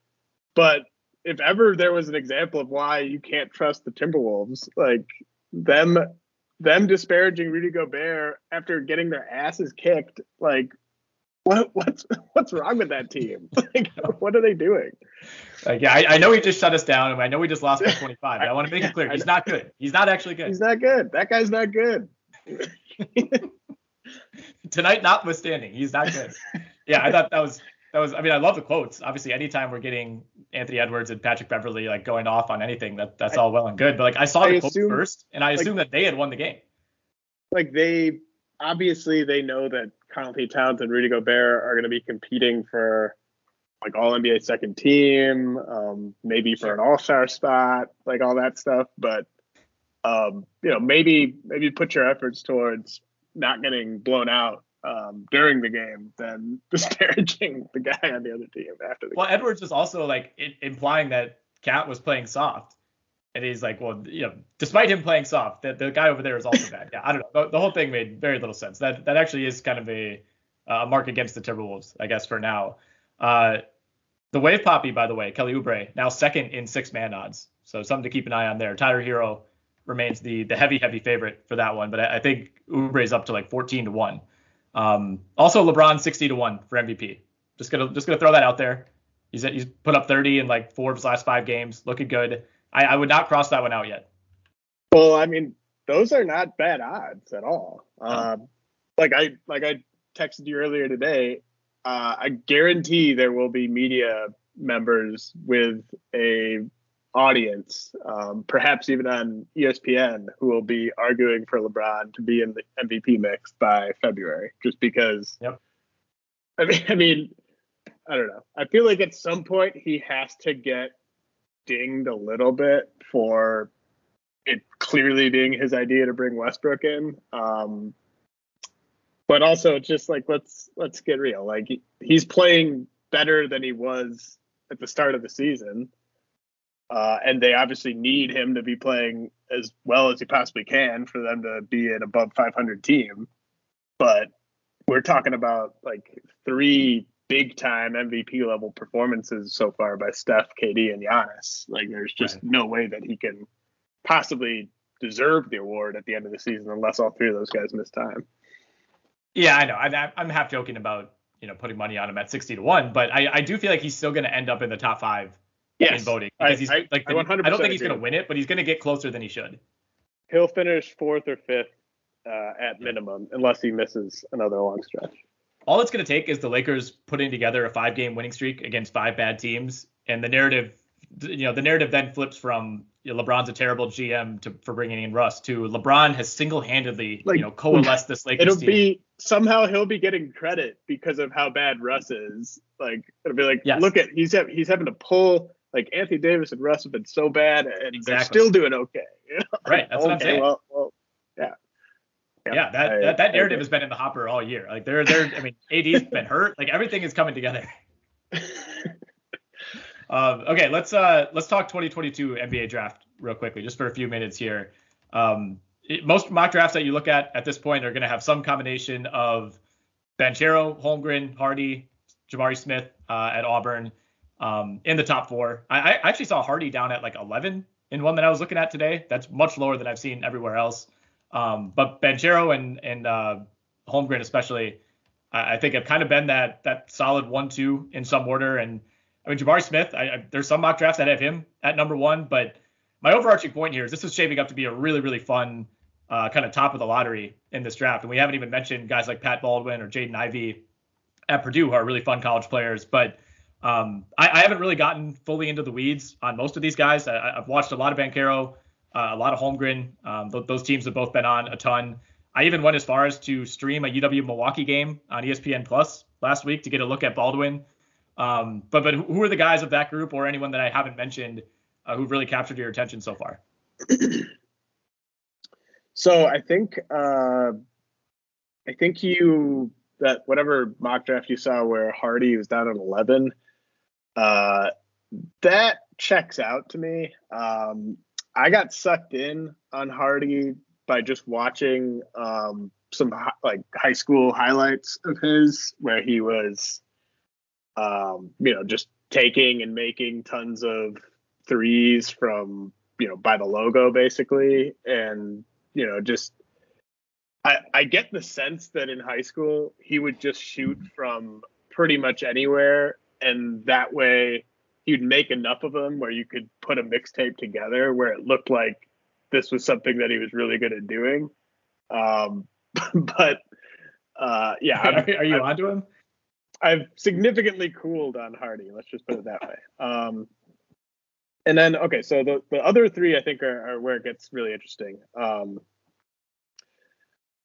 but if ever there was an example of why you can't trust the Timberwolves, like them them disparaging Rudy Gobert after getting their asses kicked, like what what's what's wrong with that team? Like what are they doing? Like, yeah, I, I know he just shut us down, and I know we just lost by 25. But I want to make it clear, he's not good. He's not actually good. He's not good. That guy's not good. Tonight, notwithstanding, he's not good. Yeah, I thought that was that was. I mean, I love the quotes. Obviously, anytime we're getting Anthony Edwards and Patrick Beverley like going off on anything, that that's all well and good. But like, I saw I the quotes assume- first, and I like- that they had won the game. like they obviously they know that Conley Towns and Rudy Gobert are going to be competing for like all NBA second team, um, maybe for an All Star spot, like all that stuff. But um, you know, maybe maybe put your efforts towards not getting blown out um, during the game than disparaging the guy on the other team after the Well, game. Edwards was also like i implying that KAT was playing soft. And he's like, well, you know, despite him playing soft, the, the guy over there is also bad. Yeah, I don't know. The, the whole thing made very little sense. That that actually is kind of a a mark against the Timberwolves, I guess, for now. Uh, the Wave Papi, by the way, Kelly Oubre, now second in six man odds. So something to keep an eye on there. Tyler Herro remains the the heavy, heavy favorite for that one. But I, I think is up to like 14 to 1. Um, also, LeBron 60 to 1 for MVP. Just gonna just gonna throw that out there. He's he's put up 30 in like four of his last five games, looking good. I, I would not cross that one out yet. Well, I mean, those are not bad odds at all. Um, like I like I texted you earlier today. Uh, I guarantee there will be media members with a audience, um, perhaps even on ESPN, who will be arguing for LeBron to be in the MVP mix by February, just because. Yep. I mean, I mean, I don't know. I feel like at some point he has to get dinged a little bit for it clearly being his idea to bring Westbrook in. Um, but also just like let's let's get real. Like he's playing better than he was at the start of the season. Uh, and they obviously need him to be playing as well as he possibly can for them to be an above 500 team. But we're talking about like three big time MVP level performances so far by Steph, KD, and Giannis. Like there's just no way that he can possibly deserve the award at the end of the season unless all three of those guys miss time. Yeah, I know. I, I'm half joking about you know putting money on him at 60 to one, but I, I do feel like he's still going to end up in the top five Yes, in voting I- he's I- like I the- 100% I don't think he's going to win it, but he's going to get closer than he should. He'll finish fourth or fifth uh, at minimum unless he misses another long stretch. all it's going to take is the Lakers putting together a five game winning streak against five bad teams. And the narrative, you know, the narrative then flips from you know, LeBron's a terrible GM to, for bringing in Russ to LeBron has single handedly, Like, you know, coalesced this Lakers It'll team. be somehow he'll be getting credit because of how bad Russ is. Like it'll be like, Yes. look at he's ha- he's having to pull like Anthony Davis and Russ have been so bad and they're still doing okay. you know? Right, that's what I'm saying. Well, well, yeah. yeah, that, I- that, that narrative has been in the hopper all year. Like they're, they're, I mean, AD's been hurt. Like everything is coming together. Um, okay, let's uh let's talk 2022 NBA draft real quickly, just for a few minutes here. Um, it- most mock drafts that you look at at this point are going to have some combination of Banchero, Holmgren, Hardy, Jabari Smith uh, at Auburn um, in the top four. I, I actually saw Hardy down at like 11 in one that I was looking at today. That's much lower than I've seen everywhere else. Um, but Banchero and and uh, Holmgren especially, I, I think have kind of been that that solid one-two in some order. And I mean Jabari Smith, I, there's some mock drafts that have him at number one, but my overarching point here is this is shaping up to be a really really fun uh, kind of top of the lottery in this draft. And we haven't even mentioned guys like Pat Baldwin or Jaden Ivey at Purdue who are really fun college players. But um, I, I haven't really gotten fully into the weeds on most of these guys. I, I've watched a lot of Banchero, uh, a lot of Holmgren. Um, th- those teams have both been on a ton. I even went as far as to stream a UW Milwaukee game on ESPN Plus last week to get a look at Baldwin. Um, but but who are the guys of that group or anyone that I haven't mentioned uh, who've really captured your attention so far? So I think uh, I think you that whatever mock draft you saw where Hardy was down at eleven, uh, that checks out to me. Um, I got sucked in on Hardy by just watching um, some like high school highlights of his where he was, um, you know, just taking and making tons of threes from you know by the logo basically, and you know just I I get the sense that in high school he would just shoot from pretty much anywhere, and that way he'd make enough of them where you could put a mixtape together where it looked like this was something that he was really good at doing. Um, but uh, yeah, are, are you I've, onto him? I've significantly cooled on Hardy. Let's just put it that way. Um, and then okay, so the the other three I think are, are where it gets really interesting. Um,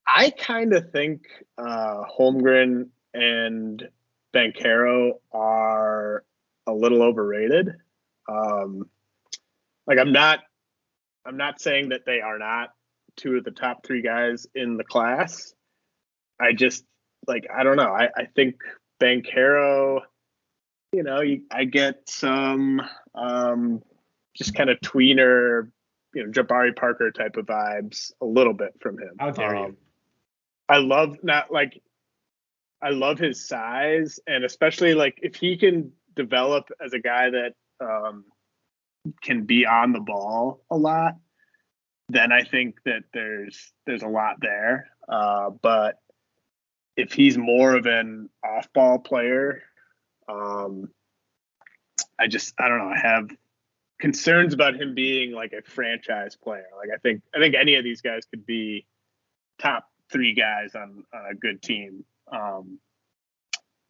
I kind of think uh, Holmgren and Banchero are a little overrated. Um, like I'm not, I'm not saying that they are not two of the top three guys in the class. I just like I don't know. I, I think Banchero, you know, you, I get some um, just kind of tweener, you know, Jabari Parker type of vibes a little bit from him. How dare um, you? I love not like I love his size and especially like if he can develop as a guy that um, can be on the ball a lot, then I think that there's there's a lot there. Uh, but if he's more of an off-ball player, um, I just I don't know. I have concerns about him being like a franchise player. Like I think I think any of these guys could be top three guys on, on a good team. Um,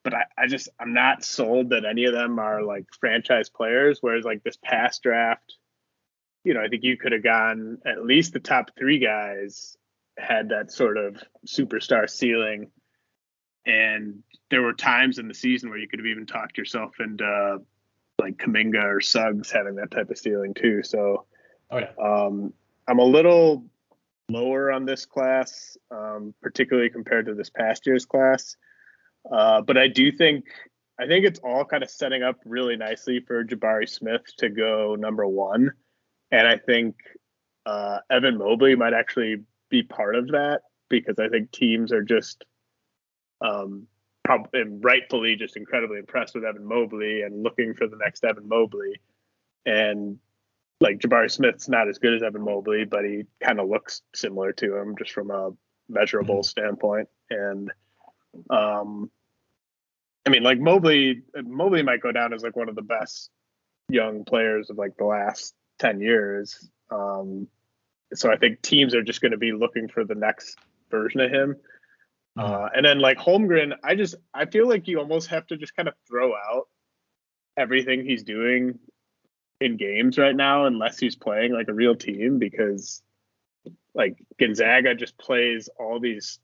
but I, I just I'm not sold that any of them are like franchise players. Whereas like this past draft, you know, I think you could have gone at least the top three guys had that sort of superstar ceiling. And there were times in the season where you could have even talked yourself into like Kuminga or Suggs having that type of ceiling too. So oh, yeah. um, I'm a little lower on this class, um, particularly compared to this past year's class. Uh, but I do think I think it's all kind of setting up really nicely for Jabari Smith to go number one, and I think uh, Evan Mobley might actually be part of that because I think teams are just um, probably rightfully just incredibly impressed with Evan Mobley and looking for the next Evan Mobley, and like Jabari Smith's not as good as Evan Mobley, but he kind of looks similar to him just from a measurable mm-hmm. standpoint. And um, I mean, like Mobley, Mobley might go down as like one of the best young players of like the last ten years. Um, so I think teams are just going to be looking for the next version of him. Mm-hmm. Uh, and then like Holmgren, I just I feel like you almost have to just kind of throw out everything he's doing in games right now unless he's playing like a real team because like Gonzaga just plays all these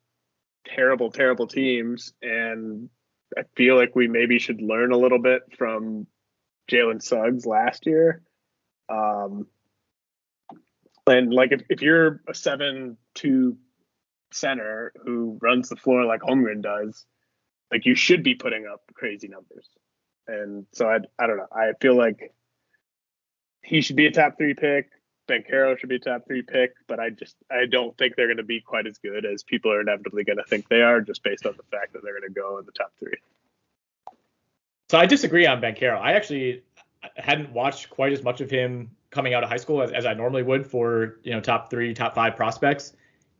terrible, terrible teams. And I feel like we maybe should learn a little bit from Jalen Suggs last year. Um, and like if, if you're a seven two center who runs the floor like Holmgren does, like you should be putting up crazy numbers. And so I I don't know. I feel like he should be a top three pick. Ben Banchero should be a top three pick, but I just I don't think they're going to be quite as good as people are inevitably going to think they are, just based on the fact that they're going to go in the top three. So I disagree on Ben Banchero. I actually hadn't watched quite as much of him coming out of high school as, as I normally would for you know top three, top five prospects.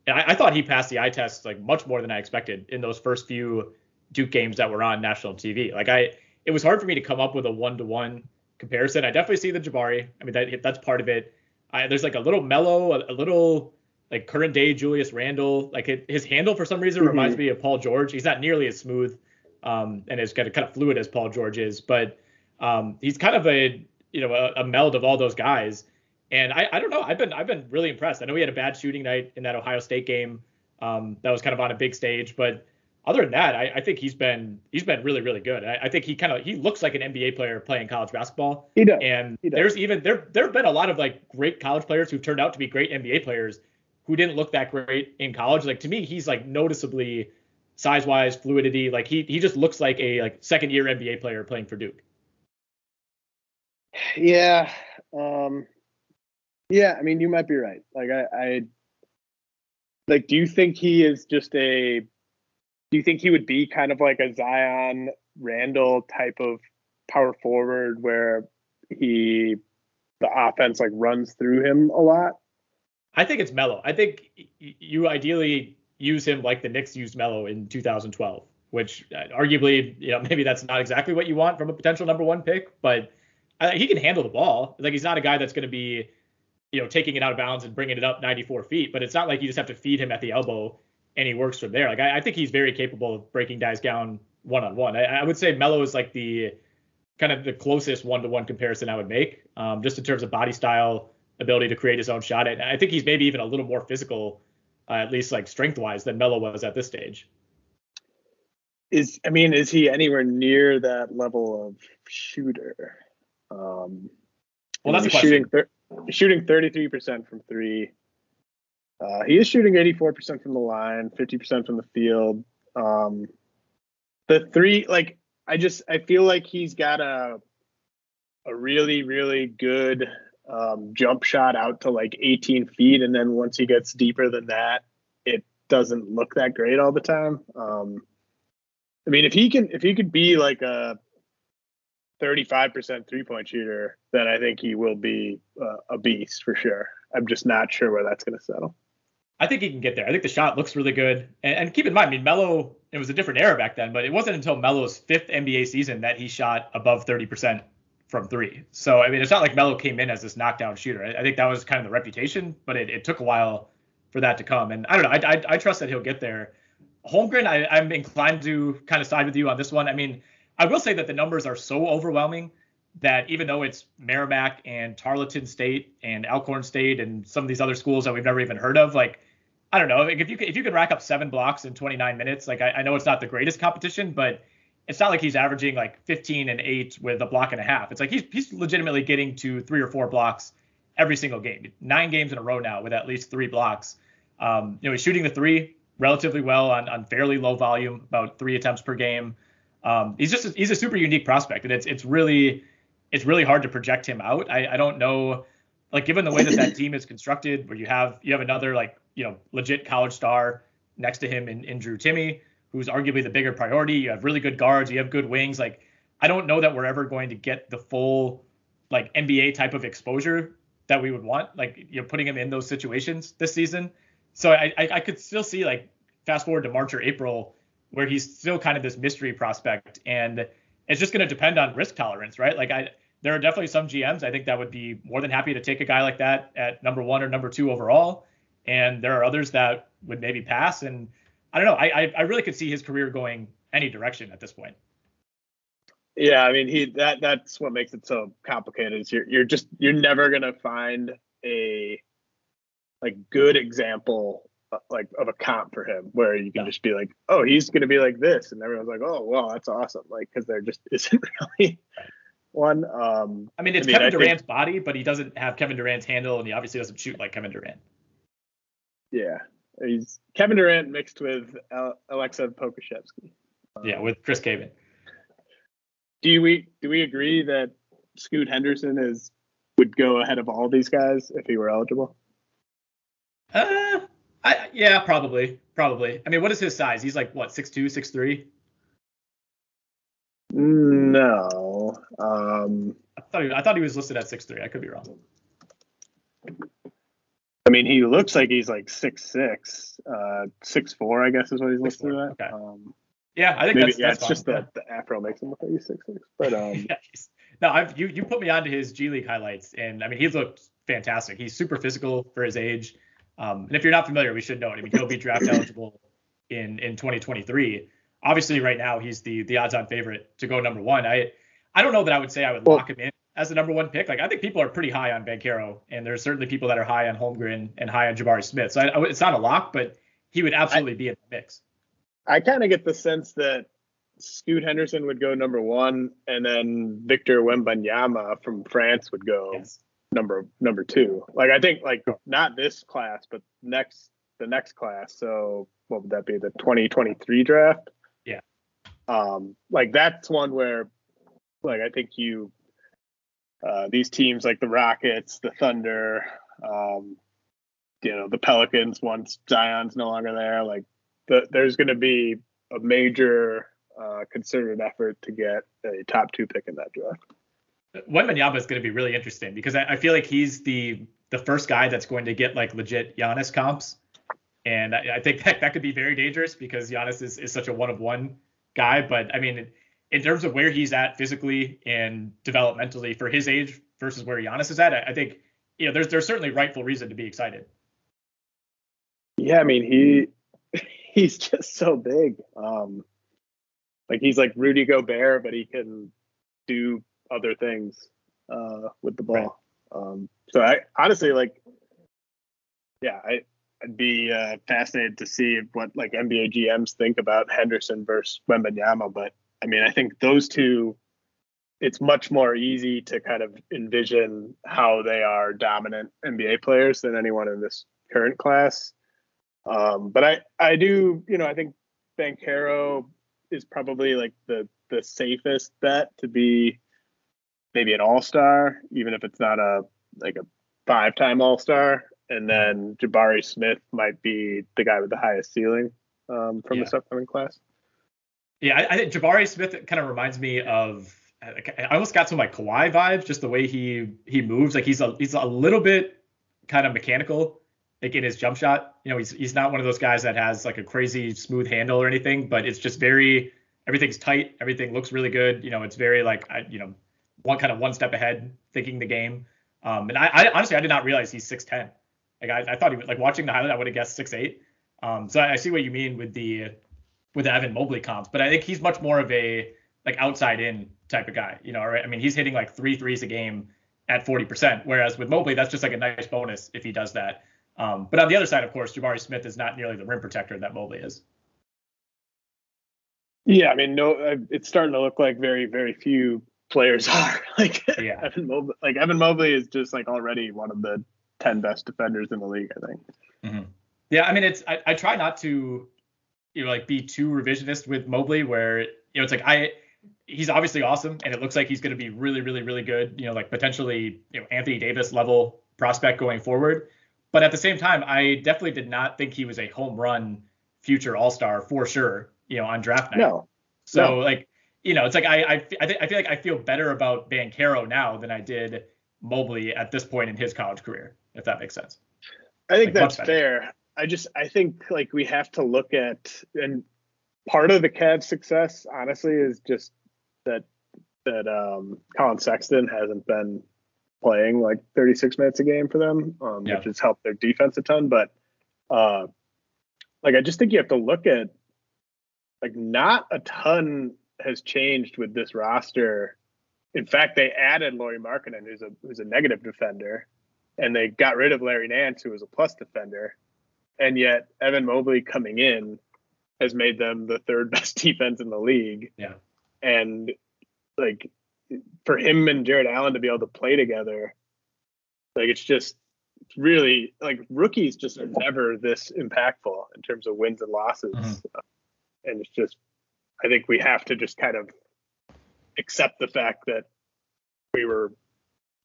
And I, I thought he passed the eye test like much more than I expected in those first few Duke games that were on national TV. Like I, it was hard for me to come up with a one to one comparison. I definitely see the Jabari. I mean, that that's part of it. I, there's like a little Melo, a, a, little like current day Julius Randle. Like it, his handle for some reason mm-hmm. reminds me of Paul George. He's not nearly as smooth um, and as kind of kind of fluid as Paul George is, but um, he's kind of a you know a, a meld of all those guys. And I, I don't know. I've been I've been really impressed. I know he had a bad shooting night in that Ohio State game. Um, that was kind of on a big stage, but other than that, I, I, think he's been he's been really really good. I, I think he kind of he looks like an NBA player playing college basketball. He does. And he does. there's even there there have been a lot of like great college players who've turned out to be great NBA players who didn't look that great in college. Like to me, he's like noticeably size wise, fluidity. Like he he just looks like a like second year NBA player playing for Duke. Yeah. Um yeah, I mean you might be right. Like I, I like do you think he is just a do you think he would be kind of like a Zion Randle type of power forward where he the offense like runs through him a lot? I think it's Melo. I think you ideally use him like the Knicks used Melo in 2012, which uh, arguably, you know, maybe that's not exactly what you want from a potential number one pick, but uh, he can handle the ball. Like he's not a guy that's going to be, you know, taking it out of bounds and bringing it up 94 feet. But it's not like you just have to feed him at the elbow and he works from there. Like I, I think he's very capable of breaking guys down one on one. I would say Melo is like the kind of the closest one to one comparison I would make, um, just in terms of body style, ability to create his own shot. And I think he's maybe even a little more physical, uh, at least like strength wise, than Melo was at this stage. Is I mean, is he anywhere near that level of shooter? Um, well, that's he's shooting thir- shooting 33% from three. Uh, he is shooting 84% from the line, 50% from the field. Um, the three, like I just I feel like he's got a a really really good um, jump shot out to like 18 feet, and then once he gets deeper than that, it doesn't look that great all the time. Um, I mean, if he can if he could be like a 35% three point shooter, then I think he will be uh, a beast for sure. I'm just not sure where that's going to settle. I think he can get there. I think the shot looks really good. And, and, keep in mind, I mean, Melo, it was a different era back then, but it wasn't until Melo's fifth NBA season that he shot above 30% from three. So, I mean, it's not like Melo came in as this knockdown shooter. I, I think that was kind of the reputation, but it, it, took a while for that to come. And I don't know. I, I, I trust that he'll get there. Holmgren, I, I'm inclined to kind of side with you on this one. I mean, I will say that the numbers are so overwhelming that even though it's Merrimack and Tarleton State and Alcorn State and some of these other schools that we've never even heard of, like I don't know, like if you could, if you could rack up seven blocks in 29 minutes, like I, I know it's not the greatest competition, but it's not like he's averaging like 15 and eight with a block and a half. It's like he's he's legitimately getting to three or four blocks every single game. Nine games in a row now with at least three blocks. Um, you know, he's shooting the three relatively well on on fairly low volume, about three attempts per game. Um, he's just a, he's a super unique prospect, and it's it's really it's really hard to project him out. I, I don't know, like given the way that that team is constructed, where you have you have another like you know legit college star next to him in, in Drew Timme, who's arguably the bigger priority. You have really good guards, you have good wings. Like I don't know that we're ever going to get the full like NBA type of exposure that we would want. Like you're putting him in those situations this season. So I, I I could still see like fast forward to March or April where he's still kind of this mystery prospect and it's just going to depend on risk tolerance, right? Like I there are definitely some GMs I think that would be more than happy to take a guy like that at number 1 or number 2 overall and there are others that would maybe pass and I don't know, I I really could see his career going any direction at this point. Yeah, I mean he that that's what makes it so complicated. Is you're you're just you're never gonna find a like good example uh, like of a comp for him where you can yeah. just be like, oh, he's gonna be like this, and everyone's like, oh, well, that's awesome, like because there just isn't really one. Um, I mean, it's I mean, Kevin I Durant's think, body, but he doesn't have Kevin Durant's handle, and he obviously doesn't shoot like Kevin Durant. Yeah, he's Kevin Durant mixed with Aleksej Pokusevski. Um, yeah, with Chris Kaman. Do we do we agree that Scoot Henderson is would go ahead of all these guys if he were eligible? Uh, I, yeah, probably, probably. I mean, what is his size? He's like what, six two, six three? No. Um, I thought he, I thought he was listed at six three. I could be wrong. I mean, he looks like he's like six six, uh, six four. I guess is what he's listed at. Okay. Um, yeah, I think maybe that's, yeah, that's it's just that the afro makes him look like he's six six. But um, yeah, no, I've you you put me onto his G League highlights, and I mean, he's looked fantastic. He's super physical for his age. Um, and if you're not familiar, we should know it. I mean, he'll be draft eligible in in 2023. Obviously, right now he's the the odds-on favorite to go number one. I I don't know that I would say I would well, lock him in as the number one pick. Like I think people are pretty high on Banchero, and there's certainly people that are high on Holmgren and high on Jabari Smith. So I, I, it's not a lock, but he would absolutely I, be in the mix. I kind of get the sense that Scoot Henderson would go number one, and then Victor Wembanyama from France would go yes number number two. Like I think like not this class, but next the next class. So what would that be? The 2023 draft. Yeah. Um, like that's one where, like I think you, uh, these teams like the Rockets, the Thunder, um, you know, the Pelicans once Zion's no longer there, like the, there's going to be a major uh, concerted effort to get a top two pick in that draft. Wembanyama is going to be really interesting because I, I, feel like he's the the first guy that's going to get like legit Giannis comps, and I, I think that that could be very dangerous because Giannis is, is such a one of one guy. But I mean, in terms of where he's at physically and developmentally for his age versus where Giannis is at, I, I think you know there's there's certainly rightful reason to be excited. Yeah, I mean he he's just so big. Um, like he's like Rudy Gobert, but he can do other things uh, with the ball. Right. Um, so I honestly like, yeah, I I'd be uh, fascinated to see what like NBA GMs think about Henderson versus Wembanyama. But I mean, I think those two, it's much more easy to kind of envision how they are dominant NBA players than anyone in this current class. Um, but I I do you know I think Banchero is probably like the the safest bet to be maybe an all star, even if it's not a like a five time all star. And then Jabari Smith might be the guy with the highest ceiling um, from yeah. this upcoming class. Yeah, I, I think Jabari Smith kind of reminds me of. I almost got some like Kawhi vibes, just the way he he moves. Like he's a he's a little bit kind of mechanical, like in his jump shot. You know, he's he's not one of those guys that has like a crazy smooth handle or anything, but it's just very everything's tight. Everything looks really good. You know, it's very like I, you know one kind of one step ahead, thinking the game. Um, and I, I honestly I did not realize he's 6'10. Like I, I thought he was like watching the highlight, I would have guessed 6'8. Um, so I, I see what you mean with the with Evan Mobley comps, but I think he's much more of a like outside in type of guy. You know, right? I mean, he's hitting like three threes a game at 40%, whereas with Mobley, that's just like a nice bonus if he does that. Um, but on the other side, of course, Jabari Smith is not nearly the rim protector that Mobley is. Yeah, I mean, no, uh, it's starting to look like very, very few players are. Like yeah. Evan Mobley, like Evan Mobley is just like already one of the ten best defenders in the league. I think. Mm-hmm. Yeah, I mean, it's I, I try not to, you know, like be too revisionist with Mobley, where you know it's like I he's obviously awesome and it looks like he's going to be really really really good you know like potentially you know anthony davis level prospect going forward but at the same time i definitely did not think he was a home run future all-star for sure you know on draft night no so no. like you know, it's like I I, I, th- I feel like I feel better about Banchero now than I did Mobley at this point in his college career, if that makes sense. I think like, that's fair. I just I think like we have to look at and part of the Cavs success, honestly, is just that that um Collin Sexton hasn't been playing like 36 minutes a game for them, um, yeah. which has helped their defense a ton. But uh like I just think you have to look at like not a ton has changed with this roster. In fact, they added Lauri Markkanen, who's a who's a negative defender, and they got rid of Larry Nance, who was a plus defender. And yet, Evan Mobley coming in has made them the third best defense in the league. Yeah. And like for him and Jarrett Allen to be able to play together, like it's just really like rookies just are never this impactful in terms of wins and losses. Mm-hmm. And it's just I think we have to just kind of accept the fact that we were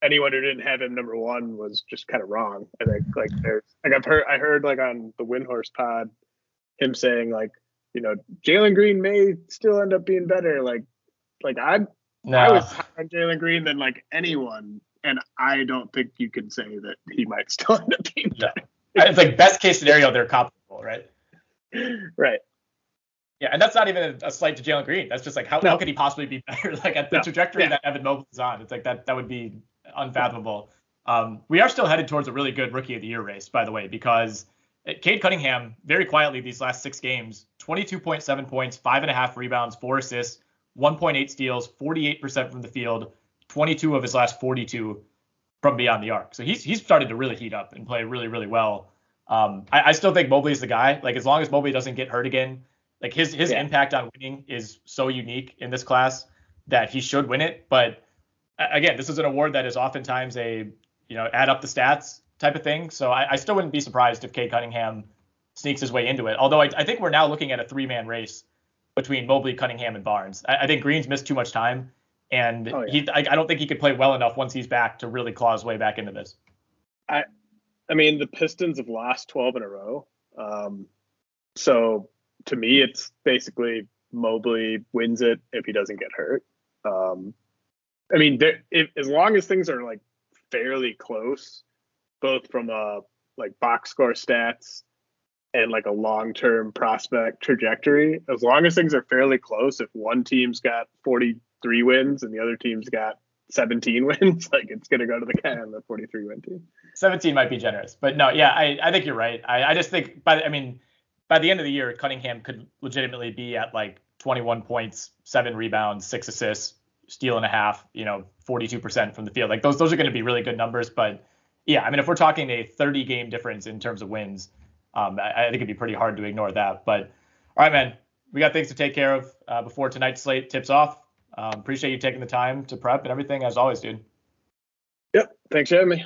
anyone who didn't have him number one was just kind of wrong. I think like there's like I've heard I heard like on the Windhorst pod him saying like you know Jalen Green may still end up being better. Like like I no. I was higher on Jalen Green than like anyone, and I don't think you can say that he might still end up being better. It's like best case scenario they're comparable, right? right. Yeah, and that's not even a, slight to Jalen Green. That's just like how, no. how could he possibly be better? like at the no. trajectory yeah. that Evan Mobley is on, it's like that that would be unfathomable. Um, we are still headed towards a really good rookie of the year race, by the way, because Cade Cunningham very quietly these last six games, 22.7 points, five and a half rebounds, four assists, 1.8 steals, 48% from the field, 22 of his last 42 from beyond the arc. So he's he's started to really heat up and play really really well. Um, I, I still think Mobley is the guy. Like as long as Mobley doesn't get hurt again, like his his yeah. impact on winning is so unique in this class that he should win it. But again, this is an award that is oftentimes a you know add up the stats type of thing. So I, I still wouldn't be surprised if Cade Cunningham sneaks his way into it. Although I, I think we're now looking at a three man race between Mobley, Cunningham, and Barnes. I, I think Green's missed too much time, and oh, yeah. he I, I don't think he could play well enough once he's back to really claw his way back into this. I I mean the Pistons have lost 12 in a row. Um, so to me, it's basically Mobley wins it if he doesn't get hurt. Um, I mean, if, as long as things are like fairly close, both from a like box score stats and like a long term prospect trajectory, as long as things are fairly close, if one team's got 43 wins and the other team's got 17 wins, like it's going to go to the guy on the 43 win team. 17 might be generous, but no, yeah, I, I think you're right. I, I just think, by I mean, by the end of the year, Cunningham could legitimately be at like 21 points, seven rebounds, six assists, steal and a half, you know, 42% from the field. Like those, those are going to be really good numbers. But yeah, I mean, if we're talking a 30 game difference in terms of wins, um, I, I, think it'd be pretty hard to ignore that. But all right, man, we got things to take care of uh, before tonight's slate tips off. Um, appreciate you taking the time to prep and everything as always, dude. Yep. Thanks for having me.